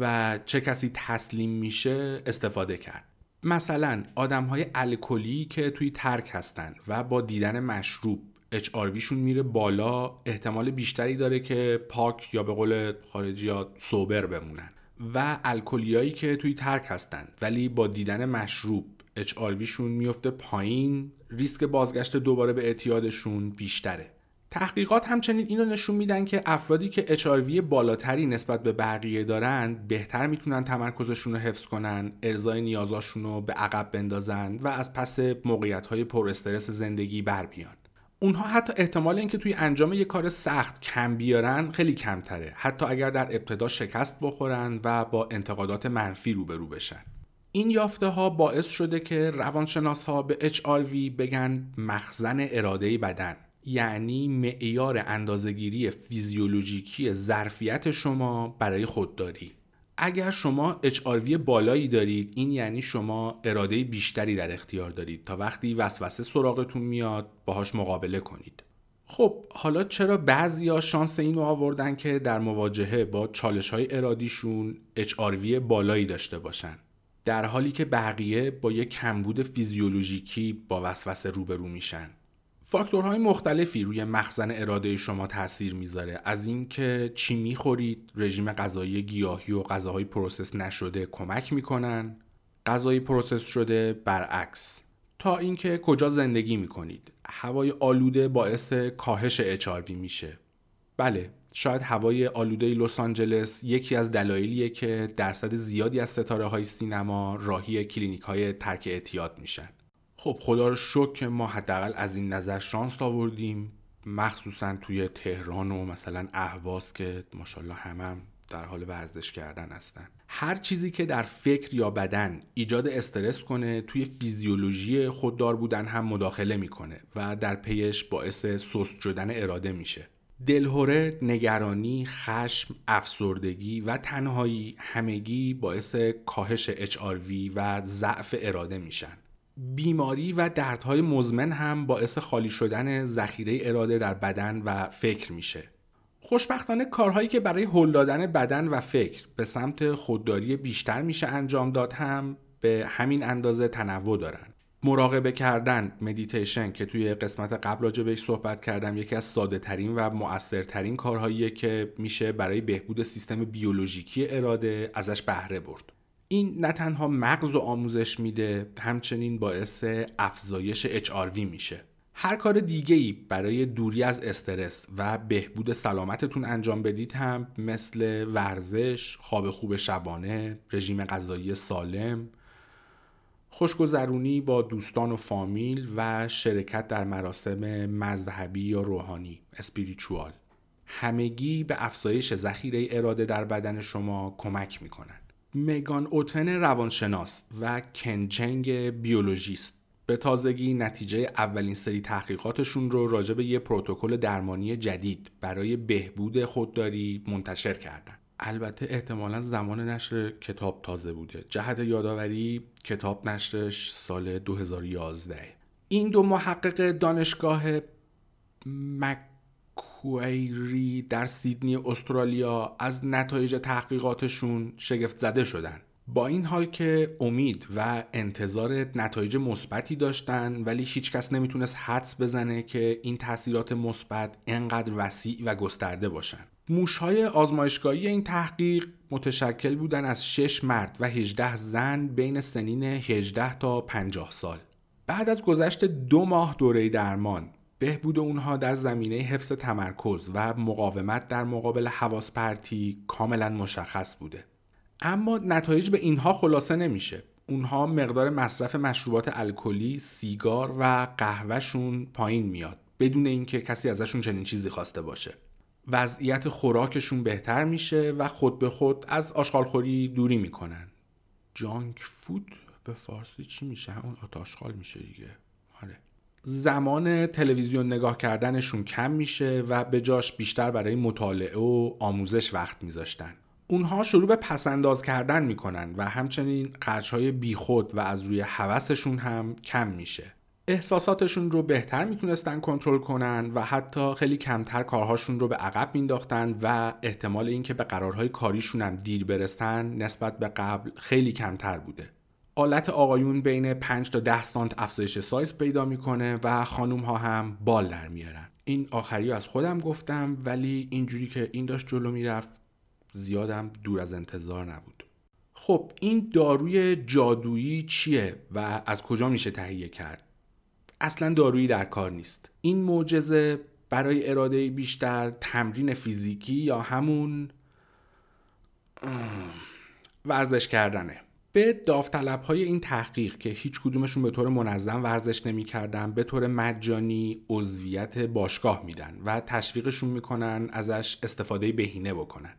و چه کسی تسلیم میشه استفاده کرد. مثلا آدم های الکلی که توی ترک هستن و با دیدن مشروب HRVشون میره بالا احتمال بیشتری داره که پاک یا به قول خارجی ها سوبر بمونن. و الکلیایی که توی ترک هستن ولی با دیدن مشروب HRVشون میفته پایین ریسک بازگشت دوباره به اعتیادشون بیشتره. تحقیقات همچنین اینو نشون میدن که افرادی که HRV بالاتری نسبت به بقیه دارن بهتر می‌تونن تمرکزشون رو حفظ کنن ارزای نیازاشون رو به عقب بندازن و از پس موقعیت های پر استرس زندگی بر بیان. اونها حتی احتمال اینکه توی انجام یک کار سخت کم بیارن خیلی کمتره. حتی اگر در ابتدا شکست بخورن و با انتقادات منفی روبرو بشن. این یافته ها باعث شده که روانشناس ها به HRV بگن مخزن اراده بدن یعنی معیار اندازهگیری فیزیولوژیکی ظرفیت شما برای خودداری. اگر شما HRV بالایی دارید این یعنی شما اراده بیشتری در اختیار دارید. تا وقتی وسوسه سراغتون میاد باهاش مقابله کنید. خب حالا چرا بعضیا شانس اینو آوردن که در مواجهه با چالش های ارادیشون HRV بالایی داشته باشن؟ در حالی که بقیه با یک کمبود فیزیولوژیکی با وسوسه روبرو میشن. فاکتورهای مختلفی روی مخزن اراده شما تاثیر می‌ذاره. از اینکه چی می‌خورید رژیم غذایی گیاهی و غذاهای process نشده کمک می‌کنن. غذای process شده برعکس. تا اینکه کجا زندگی می‌کنید. هوای آلوده باعث کاهش HRV میشه. بله شاید هوای آلوده لس آنجلس یکی از دلایلیه که درصد زیادی از ستاره های سینما راهی کلینیک های ترک اعتیاد میشن. خب خدا رو شکر که ما حداقل از این نظر شانس آوردیم. مخصوصا توی تهران و مثلا اهواز که ماشاءالله همم هم در حال ورزش کردن هستن. هر چیزی که در فکر یا بدن ایجاد استرس کنه توی فیزیولوژی خوددار بودن هم مداخله می‌کنه و در پیش باعث سست شدن اراده میشه. دلهوره، نگرانی، خشم، افسردگی و تنهایی همگی باعث کاهش HRV و ضعف اراده میشن. بیماری و دردهای مزمن هم باعث خالی شدن ذخیره اراده در بدن و فکر میشه. خوشبختانه کارهایی که برای هل دادن بدن و فکر به سمت خودداری بیشتر میشه انجام داد هم به همین اندازه تنوع دارن. مراقبه کردن مدیتیشن که توی قسمت قبل راجع بهش صحبت کردم یکی از ساده ترین و مؤثرترین کارهاییه که میشه برای بهبود سیستم بیولوژیکی اراده ازش بهره برد. این نه تنها مغز و آموزش میده همچنین باعث افزایش HRV میشه. هر کار دیگه ای برای دوری از استرس و بهبود سلامتتون انجام بدید هم مثل ورزش، خواب خوب شبانه، رژیم غذایی سالم، خوشگذرونی با دوستان و فامیل و شرکت در مراسم مذهبی یا روحانی اسپریچوال. همگی به افزایش ذخیره اراده در بدن شما کمک می‌کنن. مگان اوتن روانشناس و کنچنگ بیولوژیست. به تازگی نتیجه اولین سری تحقیقاتشون رو راجع به یه پروتکل درمانی جدید برای بهبود خودداری منتشر کردن. البته احتمالا زمان نشر کتاب تازه بوده. جهت یادآوری کتاب نشرش سال 2011 این دو محقق دانشگاه مک کویری در سیدنی استرالیا از نتایج تحقیقاتشون شگفت زده شدن با این حال که امید و انتظار نتایج مثبتی داشتن ولی هیچکس نمی‌تونست حدس بزنه که این تاثیرات مثبت انقدر وسیع و گسترده باشن موشهای آزمایشگاهی این تحقیق متشکل بودن از 6 مرد و 18 زن بین سنین 18 تا 50 سال. بعد از گذشت دو ماه دوره درمان بهبود اونها در زمینه حفظ تمرکز و مقاومت در مقابل حواس پرتی کاملا مشخص بوده. اما نتایج به اینها خلاصه نمیشه. اونها مقدار مصرف مشروبات الکلی، سیگار و قهوهشون پایین میاد بدون اینکه کسی ازشون چنین چیزی خواسته باشه. وضعیت خوراکشون بهتر میشه و خود به خود از آشغالخوری دوری می‌کنن. جانک فود به فارسی چی میشه؟ همون آتاشغال میشه دیگه. زمان تلویزیون نگاه کردنشون کم میشه و به جاش بیشتر برای مطالعه و آموزش وقت میذاشتن. اونها شروع به پسنداز کردن می‌کنن و همچنین خرجهای بیخود و از روی حوثشون هم کم میشه احساساتشون رو بهتر می‌تونستن کنترل کنن و حتی خیلی کمتر کارهاشون رو به عقب مینداختن و احتمال اینکه به قرارهای کاریشون هم دیر برستن نسبت به قبل خیلی کمتر بوده آلت آقایون بین 5 تا 10 سانت افزایش سایز پیدا می‌کنه و خانوم ها هم بال در میارن. این آخری از خودم گفتم ولی اینجوری که این داشت جلو می‌رفت زیادم دور از انتظار نبود. خب این داروی جادویی چیه و از کجا میشه تهیه کرد؟ اصلا دارویی در کار نیست. این معجزه برای اراده بیشتر تمرین فیزیکی یا همون ورزش کردنه. به داوطلب های این تحقیق که هیچ کدومشون به طور منظم ورزش نمی‌کردن به طور مجانی عضویت باشگاه میدن و تشویقشون می‌کنن ازش استفاده بهینه بکنن.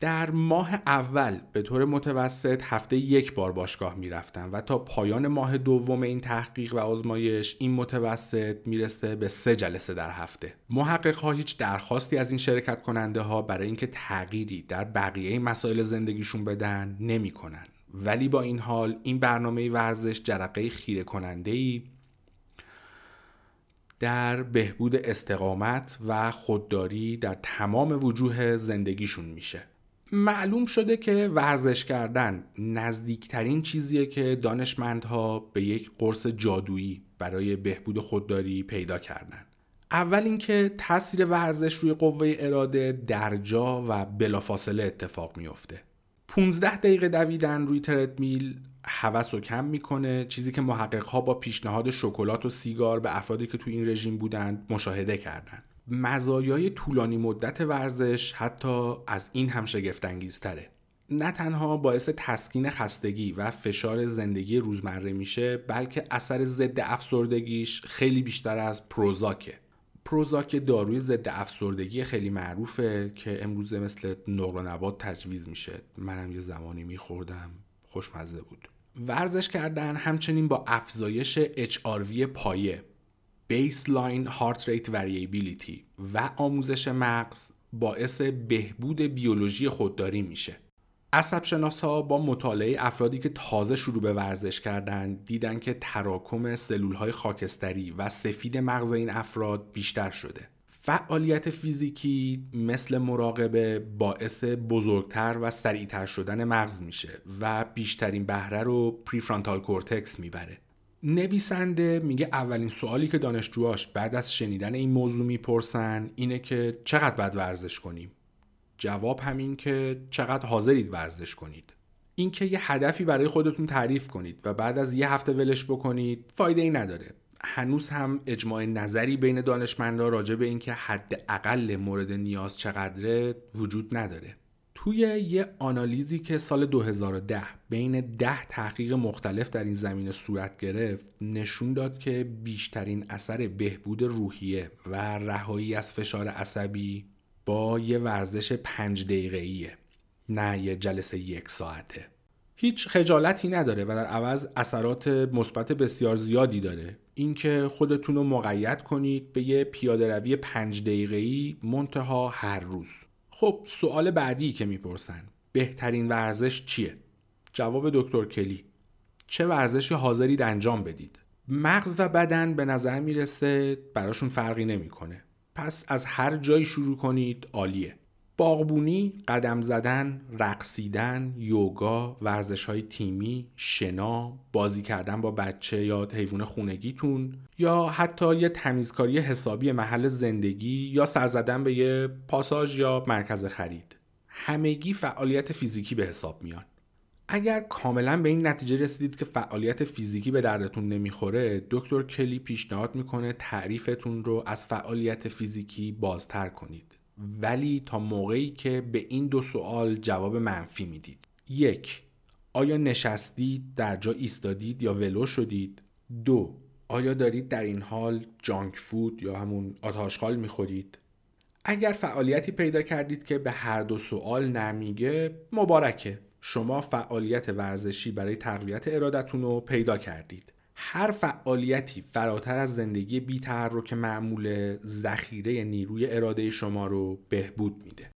در ماه اول به طور متوسط هفته یک بار باشگاه می‌رفتن و تا پایان ماه دوم این تحقیق و آزمایش این متوسط می‌رسه به سه جلسه در هفته. محقق ها هیچ درخواستی از این شرکت کننده ها برای اینکه تغییری در بقیه مسائل زندگیشون بدن نمی‌کنن. ولی با این حال این برنامه ورزش جرقه خیره کننده ای در بهبود استقامت و خودداری در تمام وجوه زندگیشون میشه. معلوم شده که ورزش کردن نزدیکترین چیزیه که دانشمندها به یک قرص جادویی برای بهبود خودداری پیدا کردن. اول اینکه تاثیر ورزش روی قوه اراده در جا و بلافاصله اتفاق میافته. 15 دقیقه دویدن روی تردمیل هوس و کم می‌کنه چیزی که محقق با پیشنهاد شکلات و سیگار به افرادی که تو این رژیم بودند مشاهده کردند مزایای طولانی مدت ورزش حتی از این هم شگفتانگیزتره. نه تنها باعث تسکین خستگی و فشار زندگی روزمره میشه بلکه اثر ضد افسردگیش خیلی بیشتر از پروزاکه. پروزاک داروی ضد افسردگی خیلی معروفه که امروزه مثل نقل نبات تجویز میشه. منم یه زمانی میخوردم. خوشمزه بود. ورزش کردن همچنین با افزایش HRV پایه Baseline Heart Rate Variability و آموزش مغز باعث بهبود بیولوژی خودداری میشه. عصب ها با مطالعه افرادی که تازه شروع به ورزش کردن دیدن که تراکم سلول های خاکستری و سفید مغز این افراد بیشتر شده. فعالیت فیزیکی مثل مراقبه باعث بزرگتر و سریعتر شدن مغز میشه و بیشترین بهره رو prefrontal cortex می‌بره. نویسنده میگه اولین سوالی که دانشجوهاش بعد از شنیدن این موضوع می‌پرسن اینه که چقدر باید ورزش کنیم؟ جواب همین که چقدر حاضرید ورزش کنید. اینکه یه هدفی برای خودتون تعریف کنید و بعد از یه هفته ولش بکنید فایده ای نداره. هنوز هم اجماع نظری بین دانشمندان راجع به اینکه حد اقل مورد نیاز چقدره وجود نداره. توی یه آنالیزی که سال 2010 بین ده تحقیق مختلف در این زمینه صورت گرفت نشون داد که بیشترین اثر بهبود روحیه و رهایی از فشار عصبی با یه ورزش پنج دقیقه ایه نه یه جلسه یک ساعته. هیچ خجالتی نداره و در عوض اثرات مثبت بسیار زیادی داره. اینکه خودتون رو مقید کنید به یه پیاده روی پنج دقیقه ای منتها هر روز. خب سوال بعدی که می‌پرسن بهترین ورزش چیه؟ جواب دکتر کلی. چه ورزشی حاضرید انجام بدید؟ مغز و بدن به نظر می‌رسه براشون فرقی نمی‌کنه. پس از هر جایی شروع کنید عالیه باغبونی، قدم زدن، رقصیدن، یوگا، ورزش های تیمی، شنا، بازی کردن با بچه یا حیوان خونگیتون یا حتی یه تمیزکاری حسابی محل زندگی یا سر زدن به یه پاساژ یا مرکز خرید. همگی فعالیت فیزیکی به حساب میان. اگر کاملا به این نتیجه رسیدید که فعالیت فیزیکی به دردتون نمی‌خوره دکتر کلی پیشنهاد می‌کنه تعریفتون رو از فعالیت فیزیکی بازتر کنید. ولی تا موقعی که به این دو سوال جواب منفی می‌دید. یک آیا نشستید در جا ایستادید یا ولو شدید؟ دو آیا دارید در این حال جانک فود یا همون آتاشخال می‌خورید؟ اگر فعالیتی پیدا کردید که به هر دو سوال نمیگه مبارکه. شما فعالیت ورزشی برای تقویت ارادتون رو پیدا کردید. هر فعالیتی فراتر از زندگی بی تحرک معمول ذخیره نیروی اراده شما رو بهبود میده.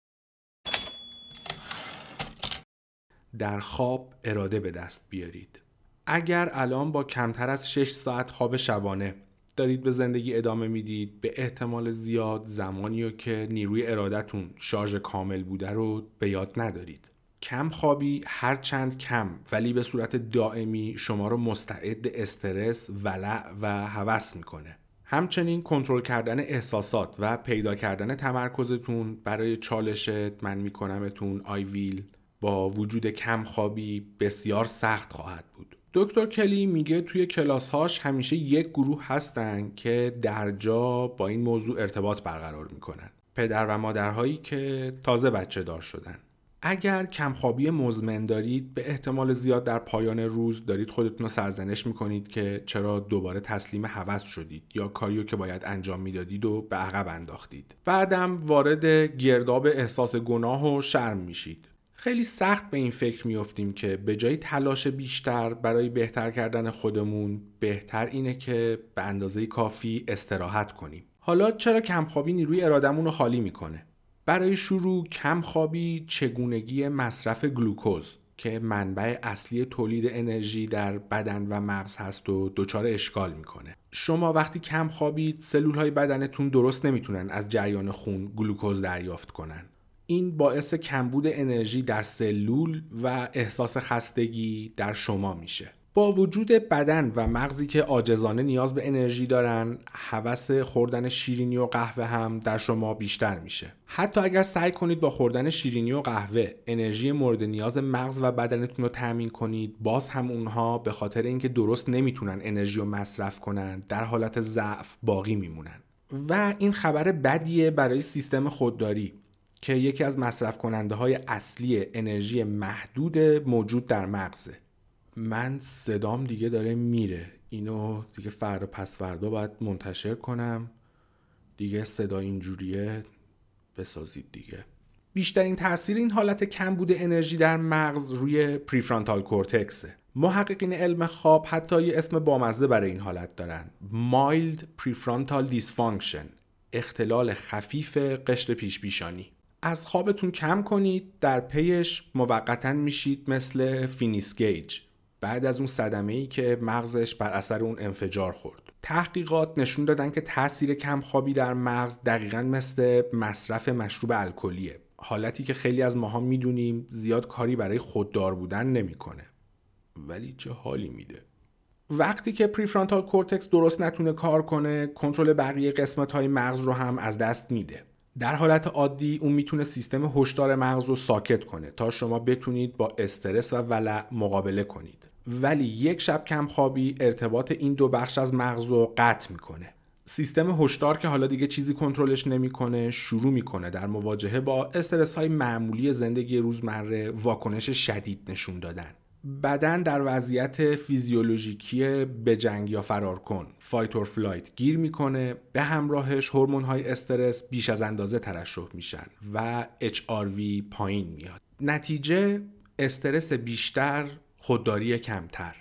در خواب اراده به دست بیارید. اگر الان با کمتر از 6 ساعت خواب شبانه دارید به زندگی ادامه می‌دید به احتمال زیاد زمانی که نیروی ارادتون شارژ کامل بوده رو به یاد ندارید. کم خوابی هر چند کم ولی به صورت دائمی شما رو مستعد استرس، ولع و هوس می‌کنه. همچنین کنترل کردن احساسات و پیدا کردن تمرکزتون برای چالشت من میکنمتون آی ویل با وجود کم خوابی بسیار سخت خواهد بود. دکتر کلی میگه توی کلاسهاش همیشه یک گروه هستن که در جا با این موضوع ارتباط برقرار می‌کنن. پدر و مادرهایی که تازه بچه دار شدن. اگر کمخوابی مزمن دارید به احتمال زیاد در پایان روز دارید خودتون رو سرزنش می‌کنید که چرا دوباره تسلیم هوس شدید یا کاریو که باید انجام می‌دادید و به عقب انداختید. بعدم وارد گرداب احساس گناه و شرم میشید. خیلی سخت به این فکر میافتیم که به جای تلاش بیشتر برای بهتر کردن خودمون بهتر اینه که به اندازه کافی استراحت کنیم. حالا چرا کمخوابی نیروی ارادمون رو خالی می‌کنه؟ برای شروع کم خوابی چگونگی مصرف گلوکوز که منبع اصلی تولید انرژی در بدن و مغز هست و دچار اشکال می‌کنه. شما وقتی کم خوابید سلول های بدنتون درست نمی‌تونن از جریان خون گلوکوز دریافت کنن. این باعث کمبود انرژی در سلول و احساس خستگی در شما میشه. با وجود بدن و مغزی که عاجزانه نیاز به انرژی دارن هوس خوردن شیرینی و قهوه هم در شما بیشتر میشه. حتی اگر سعی کنید با خوردن شیرینی و قهوه انرژی مورد نیاز مغز و بدنتون رو تامین کنید باز هم اونها به خاطر اینکه درست نمی‌تونن انرژی رو مصرف کنن در حالت ضعف باقی میمونن. و این خبر بدیه برای سیستم خودداری که یکی از مصرف کننده های اصلی انرژی محدود موجود در مغزه. من صدام دیگه داره میره. اینو دیگه فردا پس فردا باید منتشر کنم. دیگه صدا اینجوریه. بسازید دیگه. بیشترین تاثیر این حالت کم بوده انرژی در مغز روی prefrontal cortex ه. محققین علم خواب حتی یه اسم بامزه برای این حالت دارن. mild prefrontal dysfunction اختلال خفیف قشر پیش بیشانی از خوابتون کم کنید در پیش موقتا میشید مثل Phineas Gage. بعد از اون صدمه ای که مغزش بر اثر اون انفجار خورد. تحقیقات نشون دادن که تاثیر کمخوابی در مغز دقیقا مثل مصرف مشروب الکلیه. حالتی که خیلی از ماها می‌دونیم زیاد کاری برای خوددار بودن نمی‌کنه. ولی چه حالی میده؟ وقتی که prefrontal cortex درست نتونه کار کنه کنترل بقیه قسمت های مغز رو هم از دست میده. در حالت عادی اون می‌تونه سیستم هشدار مغز رو ساکت کنه تا شما بتونید با استرس و ولع مقابله کنید. ولی یک شب کم خوابی ارتباط این دو بخش از مغز رو قطع می‌کنه. سیستم هشدار که حالا دیگه چیزی کنترلش نمی‌کنه شروع می‌کنه در مواجهه با استرس های معمولی زندگی روزمره واکنش شدید نشون دادن. بدن در وضعیت فیزیولوژیکی جنگ یا فرار کن fight or flight گیر می‌کنه به همراهش هورمون های استرس بیش از اندازه ترشح میشن و HRV پایین میاد. نتیجه استرس بیشتر خودداری کمتر.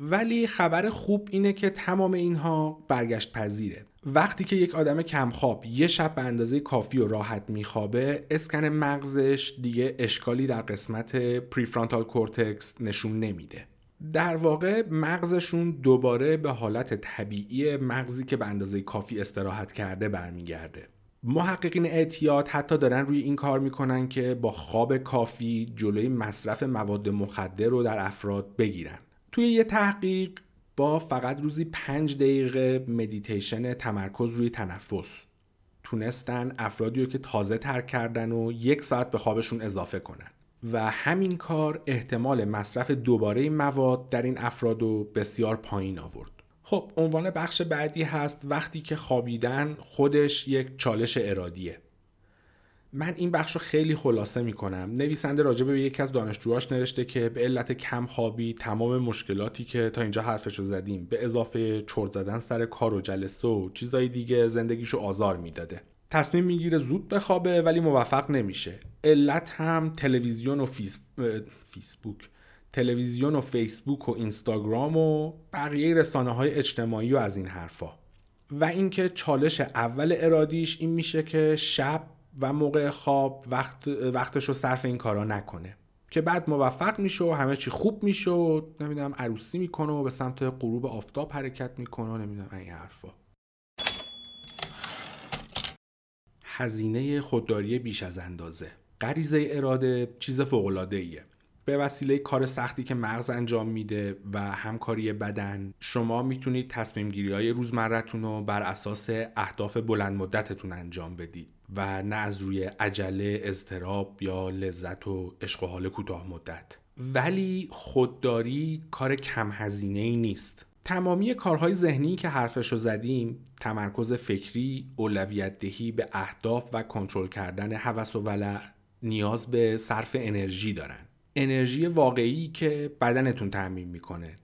ولی خبر خوب اینه که تمام اینها برگشت پذیره. وقتی که یک آدم کمخواب یه شب به اندازه کافی و راحت میخوابه اسکن مغزش دیگه اشکالی در قسمت prefrontal cortex نشون نمیده. در واقع مغزشون دوباره به حالت طبیعی مغزی که به اندازه کافی استراحت کرده برمیگرده. محققین اعتیاد حتی دارن روی این کار می‌کنن که با خواب کافی جلوی مصرف مواد مخدر رو در افراد بگیرن. توی یه تحقیق با فقط روزی پنج دقیقه مدیتیشن تمرکز روی تنفس. تونستن افرادی رو که تازه ترک کردن و یک ساعت به خوابشون اضافه کنن. و همین کار احتمال مصرف دوباره مواد در این افراد رو بسیار پایین آورد. خب عنوان بخش بعدی هست وقتی که خوابیدن خودش یک چالش ارادیه. من این بخش رو خیلی خلاصه می کنم نویسنده راجع به یکی از دانشجوهاش نوشته که به علت کم خوابی تمام مشکلاتی که تا اینجا حرفش رو زدیم به اضافه چرت زدن سر کار و جلسه و چیزای دیگه زندگیشو آزار می‌داده. تصمیم می‌گیره زود بخوابه ولی موفق نمیشه. علت هم تلویزیون و فیس... فیسبوک. تلویزیون و فیسبوک و اینستاگرام و بقیه رسانه های اجتماعی و از این حرفا. و اینکه چالش اول ارادیش این میشه که شب و موقع خواب وقت وقتش رو صرف این کارا نکنه. که بعد موفق میشه و همه چی خوب میشه و نمی‌دونم عروسی می‌کنه و به سمت غروب آفتاب حرکت می‌کنه و نمی‌دونم این حرفا. هزینه خودداری بیش از اندازه. غریزه اراده چیز فوق ایه به وسیله کار سختی که مغز انجام میده و همکاری بدن شما می‌تونید تصمیم گیری های روزمرتون رو بر اساس اهداف بلند مدتتون انجام بدید و نه از روی عجله، اضطراب یا لذت و عشق و حال کوتاه مدت. ولی خودداری کار کم هزینه ای نیست. تمامی کارهای ذهنی که حرفش رو زدیم تمرکز فکری، اولویت دهی به اهداف و کنترل کردن هوس و ولع نیاز به صرف انرژی دارن. انرژی واقعی که بدنتون تعمین می‌کنه.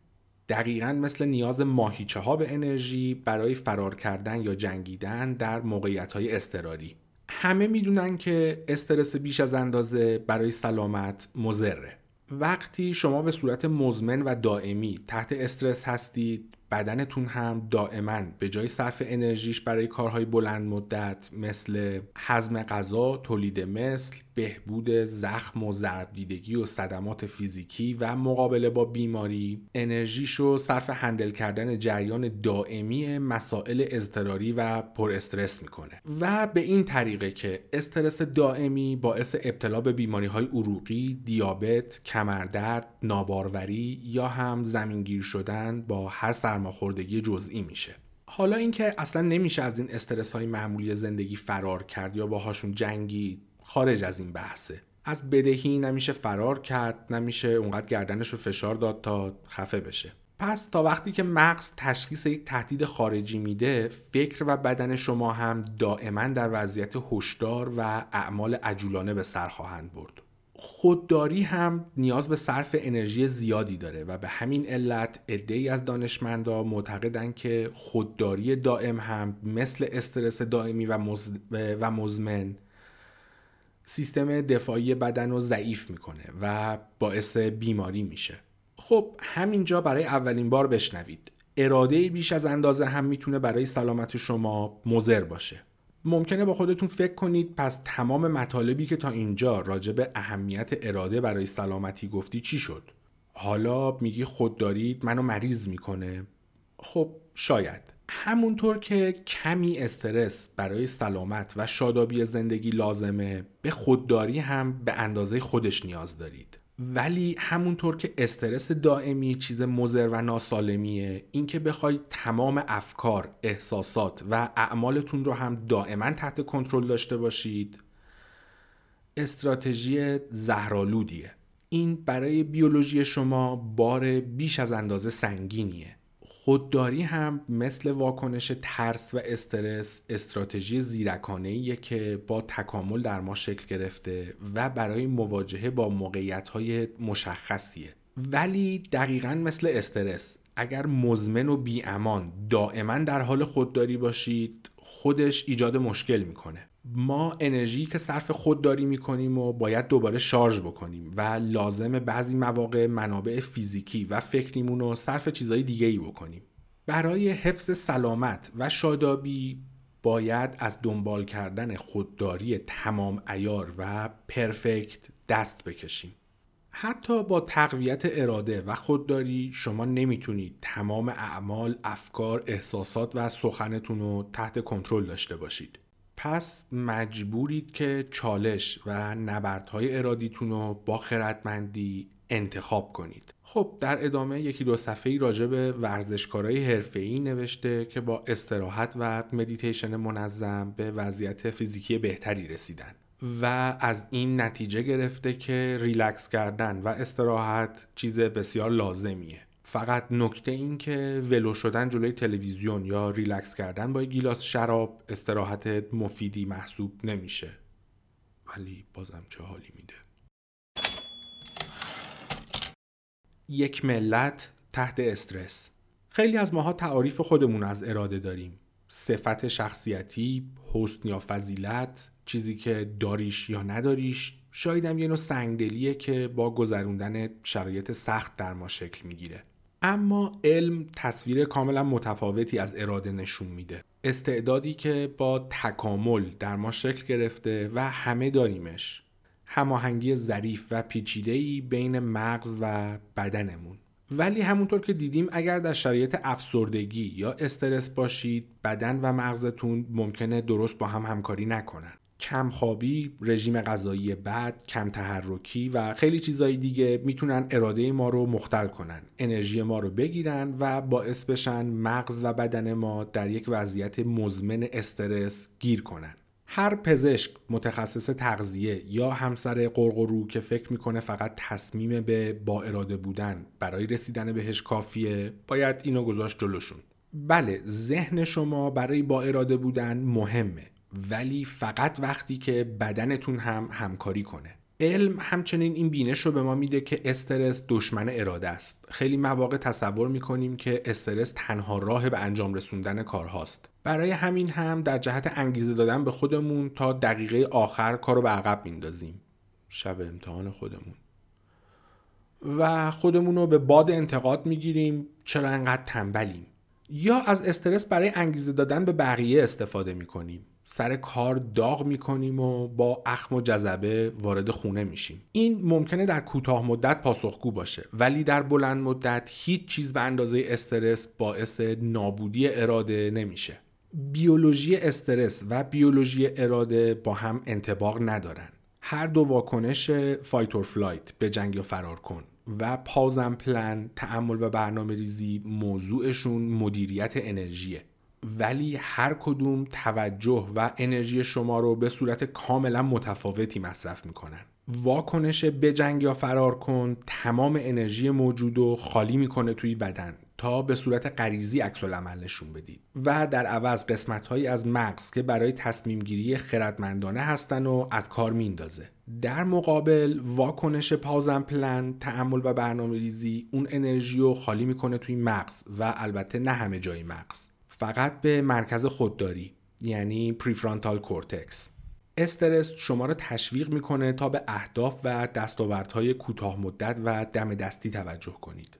دقیقا مثل نیاز ماهیچه ها به انرژی برای فرار کردن یا جنگیدن در موقعیت های استراری همه می‌دونن که استرس بیش از اندازه برای سلامت مزره وقتی شما به صورت مزمن و دائمی تحت استرس هستید بدنتون هم دائما به جای صرف انرژیش برای کارهای بلند مدت مثل هضم غذا، تولید مثل، بهبود زخم و ضرب دیدگی و صدمات فیزیکی و مقابله با بیماری انرژیشو صرف هندل کردن جریان دائمی مسائل اضطراری و پر استرس می‌کنه. و به این طریقه که استرس دائمی باعث ابتلا به بیماری های عروقی، دیابت، کمردرد، ناباروری یا هم زمینگیر شدن با هر سرماخوردگی جزئی میشه. حالا اینکه اصلا نمیشه از این استرس های معمولی زندگی فرار کرد یا باهاشون جنگی خارج از این بحثه. از بدهی نمیشه فرار کرد نمیشه اونقدر گردنش رو فشار داد تا خفه بشه. پس تا وقتی که مغز تشخیص یک تهدید خارجی میده فکر و بدن شما هم دائما در وضعیت هشدار و اعمال عجولانه به سر خواهند برد. خودداری هم نیاز به صرف انرژی زیادی داره و به همین علت ای از دانشمندا معتقدن که خودداری دائم هم مثل استرس دائمی و, و مزمن سیستم دفاعی بدن رو ضعیف می‌کنه و باعث بیماری میشه. خب همینجا برای اولین بار بشنوید. اراده بیش از اندازه هم می‌تونه برای سلامت شما مضر باشه. ممکنه با خودتون فکر کنید پس تمام مطالبی که تا اینجا راجع به اهمیت اراده برای سلامتی گفتی چی شد؟ حالا میگی خوددارید منو مریض می‌کنه. خب شاید. همونطور که کمی استرس برای سلامت و شادابی زندگی لازمه به خودداری هم به اندازه خودش نیاز دارید. ولی همونطور که استرس دائمی چیز مضر و ناسالمیه اینکه بخواید تمام افکار، احساسات و اعمالتون رو هم دائما تحت کنترل داشته باشید استراتژی زهرالودیه این برای بیولوژی شما بار بیش از اندازه سنگینیه. خودداری هم مثل واکنش ترس و استرس استراتژی زیرکانه که با تکامل در ما شکل گرفته و برای مواجهه با موقعیت های مشخصیه. ولی دقیقا مثل استرس اگر مزمن و بیامان دائما در حال خودداری باشید خودش ایجاد مشکل می‌کنه. ما انرژی که صرف خودداری می‌کنیم و باید دوباره شارژ بکنیم و لازم بعضی مواقع منابع فیزیکی و فکریمون رو صرف چیزهای دیگه ای بکنیم. برای حفظ سلامت و شادابی باید از دنبال کردن خودداری تمام عیار و perfect دست بکشیم. حتی با تقویت اراده و خودداری شما نمی‌تونید تمام اعمال، افکار، احساسات و سخنتون رو تحت کنترل داشته باشید. پس مجبورید که چالش و نبردهای ارادیتون رو با خردمندی انتخاب کنید. خب در ادامه یکی دو صفحه راجع به ورزشکارای حرفه‌ای نوشته که با استراحت و مدیتیشن منظم به وضعیت فیزیکی بهتری رسیدن و از این نتیجه گرفته که ریلکس کردن و استراحت چیز بسیار لازمیه. فقط نکته این که ولو شدن جلوی تلویزیون یا ریلکس کردن با گیلاس شراب استراحت مفیدی محسوب نمیشه. ولی بازم چه حالی میده. یک ملت تحت استرس. خیلی از ماها تعاریف خودمون از اراده داریم. صفت شخصیتی، حسن یا فضیلت، چیزی که داریش یا نداریش. شاید هم یه نوع سنگدلیه که با گذروندن شرایط سخت در ما شکل می‌گیره. اما علم تصویر کاملا متفاوتی از اراده نشون میده. استعدادی که با تکامل در ما شکل گرفته و همه داریمش. هماهنگی ظریف و پیچیده‌ای بین مغز و بدنمون. ولی همونطور که دیدیم اگر در شرایط افسردگی یا استرس باشید بدن و مغزتون ممکنه درست با هم همکاری نکنن. کمخوابی، رژیم غذایی بد، کم تحرکی و خیلی چیزایی دیگه می‌تونن اراده ما رو مختل کنن. انرژی ما رو بگیرن و باعث بشن مغز و بدن ما در یک وضعیت مزمن استرس گیر کنن. هر پزشک متخصص تغذیه یا همسر قرقرو که فکر می‌کنه فقط تصمیم به با اراده بودن برای رسیدن بهش کافیه باید اینو گذاشت جلوشون. بله ذهن شما برای با اراده بودن مهمه. ولی فقط وقتی که بدنتون هم همکاری کنه. علم همچنین این بینش رو به ما میده که استرس دشمن اراده است. خیلی مواقع تصور می‌کنیم که استرس تنها راه به انجام رسوندن کارهاست. برای همین هم در جهت انگیزه دادن به خودمون تا دقیقه آخر کار رو به عقب میندازیم شب امتحان خودمون. و خودمون رو به باد انتقاد می‌گیریم. چرا انقدر تنبلیم؟ یا از استرس برای انگیزه دادن به بقیه استفاده می‌کنیم. سر کار داغ می‌کنیم و با اخم و جذبه وارد خونه میشیم. این ممکنه در کوتاه مدت پاسخگو باشه ولی در بلند مدت هیچ چیز به اندازه استرس باعث نابودی اراده نمیشه. بیولوژی استرس و بیولوژی اراده با هم انتباق ندارن. هر دو واکنش fight or flight بجنگ یا فرار کن. و pause and plan تأمل و برنامه ریزی موضوعشون مدیریت انرژیه. ولی هر کدوم توجه و انرژی شما رو به صورت کاملا متفاوتی مصرف می‌کنن. واکنش بجنگ یا فرار کن تمام انرژی موجود رو خالی می‌کنه توی بدن تا به صورت غریزی عکس العمل نشون بدید. و در عوض قسمت هایی از مغز که برای تصمیم گیری خردمندانه هستن و از کار میندازه در مقابل واکنش pause and plan تأمل و برنامه ریزی اون انرژی رو خالی می‌کنه توی مغز و البته نه همه جای مغز. فقط به مرکز خودداری یعنی prefrontal cortex استرس شما را تشویق می‌کنه تا به اهداف و دستاوردهای کوتاه مدت و دم دستی توجه کنید.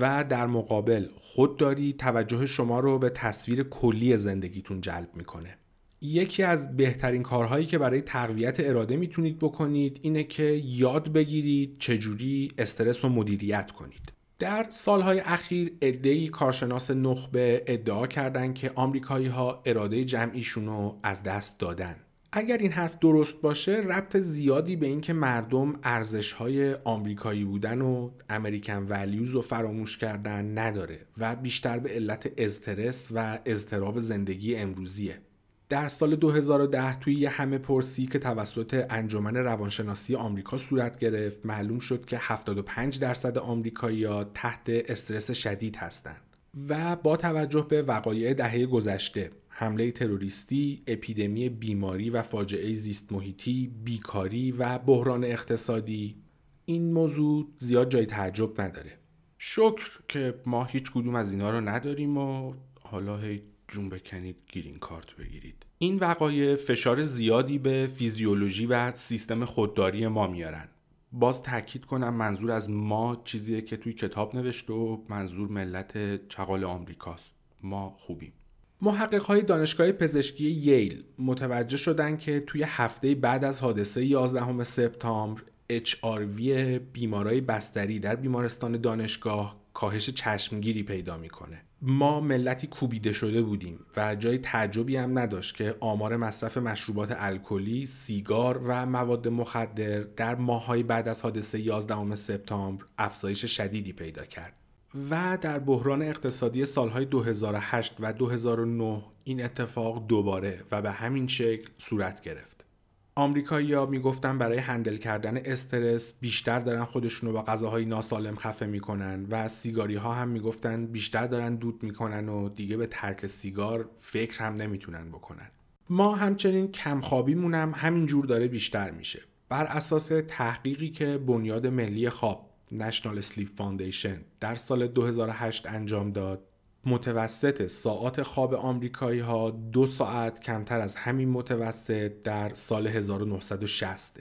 و در مقابل خودداری توجه شما رو به تصویر کلی زندگیتون جلب می‌کنه. یکی از بهترین کارهایی که برای تقویت اراده می‌تونید بکنید اینه که یاد بگیرید چجوری استرس رو مدیریت کنید. در سالهای اخیر ادهی کارشناس نخبه ادعا کردند که آمریکایی ها اراده جمعیشون رو از دست دادن. اگر این حرف درست باشه ربط زیادی به اینکه مردم ارزش های آمریکایی بودن و امریکن ولیوز رو فراموش کردن نداره و بیشتر به علت استرس و اضطراب زندگی امروزیه. در سال 2010 توی یه همه پرسی که توسط انجمن روانشناسی آمریکا صورت گرفت معلوم شد که 75 درصد آمریکایی‌ها تحت استرس شدید هستند و با توجه به وقایع دهه گذشته حمله تروریستی، اپیدمی بیماری و فاجعه زیست محیطی، بیکاری و بحران اقتصادی این موضوع زیاد جای تعجب نداره. شکر که ما هیچ کدوم از اینا رو نداریم و حالا هی جون بکنید گیرین کارت بگیرید. این وقایع فشار زیادی به فیزیولوژی و سیستم خودداری ما میارن. باز تاکید کنم منظور از ما چیزیه که توی کتاب نوشته و منظور ملت چغال آمریکاست. ما خوبیم. محقق های دانشگاه پزشکی ییل متوجه شدن که توی هفته بعد از حادثه 11 سپتامبر HRV بیمارای بستری در بیمارستان دانشگاه کاهش چشمگیری پیدا می‌کنه. ما ملتی کوبیده شده بودیم و جای تعجبی هم نداشت که آمار مصرف مشروبات الکلی، سیگار و مواد مخدر در ماههای بعد از حادثه 11 سپتامبر افزایش شدیدی پیدا کرد. و در بحران اقتصادی سالهای 2008 و 2009 این اتفاق دوباره و به همین شکل صورت گرفت. آمریکایی ها می‌گفتن برای هندل کردن استرس بیشتر دارن خودشون رو با غذاهای ناسالم خفه می‌کنن و سیگاری ها هم می‌گفتن بیشتر دارن دود می‌کنن و دیگه به ترک سیگار فکر هم نمی‌تونن بکنن. ما همچنین کمخوابیمون هم همین جور داره بیشتر میشه. بر اساس تحقیقی که بنیاد ملی خواب National Sleep Foundation در سال 2008 انجام داد متوسط ساعات خواب آمریکایی ها دو ساعت کمتر از همین متوسط در سال 1960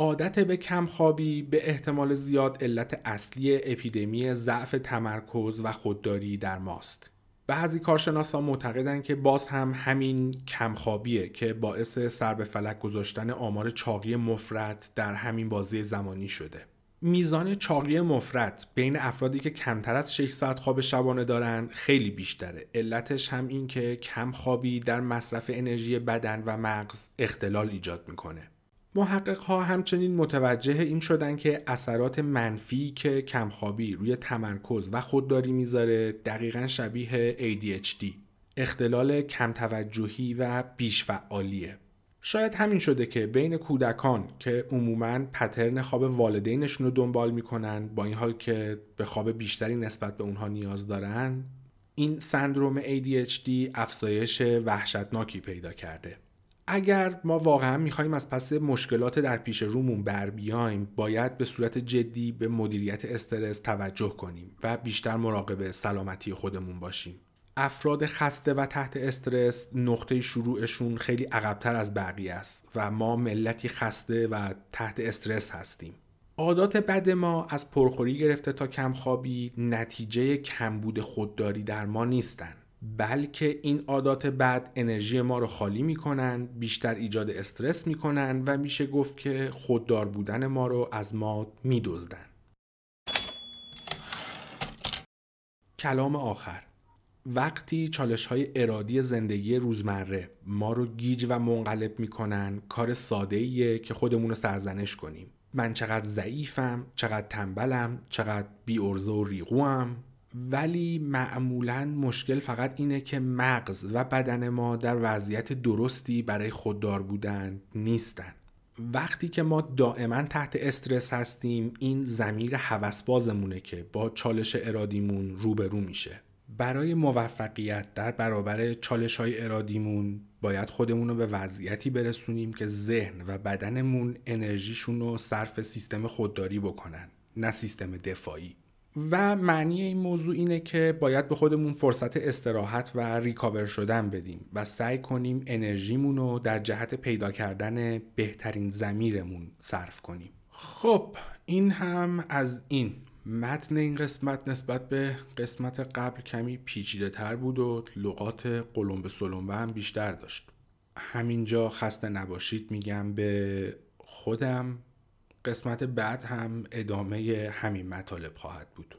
عادت به کم خوابی به احتمال زیاد علت اصلی اپیدمی ضعف تمرکز و خودداری در ماست. بعضی کارشناسان معتقدند که باز هم همین کمخوابیه که باعث سر به فلک گذاشتن آمار چاقی مفرد در همین بازی زمانی شده. میزان چاقی مفرد بین افرادی که کمتر از 6 ساعت خواب شبانه دارن خیلی بیشتره. علتش هم این که کم خوابی در مصرف انرژی بدن و مغز اختلال ایجاد می‌کنه. محقق ها همچنین متوجه این شدن که اثرات منفی که کمخوابی روی تمرکز و خودداری می‌ذاره دقیقا شبیه ADHD اختلال کم توجهی و بیش فعالیه شاید همین شده که بین کودکان که عموما پترن خواب والدینشون رو دنبال می‌کنن با این حال که به خواب بیشتری نسبت به اونها نیاز دارن این سندروم ADHD افزایش وحشتناکی پیدا کرده. اگر ما واقعا می‌خوایم از پس مشکلات در پیش رومون بر بیایم باید به صورت جدی به مدیریت استرس توجه کنیم و بیشتر مراقب سلامتی خودمون باشیم. افراد خسته و تحت استرس نقطه شروعشون خیلی عقبتر از بقیه است و ما ملتی خسته و تحت استرس هستیم. عادات بد ما از پرخوری گرفته تا کمخوابی نتیجه کمبود خودداری در ما نیستن بلکه این عادات بد انرژی ما رو خالی می‌کنن بیشتر ایجاد استرس می‌کنن و میشه گفت که خوددار بودن ما رو از ما میدزدن. کلام آخر. وقتی چالش های ارادی زندگی روزمره ما رو گیج و منقلب می‌کنن کار ساده ایه که خودمون رو سرزنش کنیم. من چقدر ضعیفم چقدر تنبلم چقدر بی و ریغوام. ولی معمولا مشکل فقط اینه که مغز و بدن ما در وضعیت درستی برای خوددار بودن نیستن. وقتی که ما دائما تحت استرس هستیم این زمیر حوسبازمونه که با چالش ارادیمون روبرو میشه. برای موفقیت در برابر چالش های ارادیمون باید خودمون رو به وضعیتی برسونیم که ذهن و بدنمون انرژیشون رو صرف سیستم خودداری بکنن نه سیستم دفاعی. و معنی این موضوع اینه که باید به خودمون فرصت استراحت و ریکاور شدن بدیم و سعی کنیم انرژیمون رو در جهت پیدا کردن بهترین زمیرمون صرف کنیم. خب این هم از این. متن این قسمت نسبت به قسمت قبل کمی پیچیده تر بود و لغات قلم به سلمبه هم بیشتر داشت. همینجا خسته نباشید میگم به خودم. قسمت بعد هم ادامه همین مطالب خواهد بود.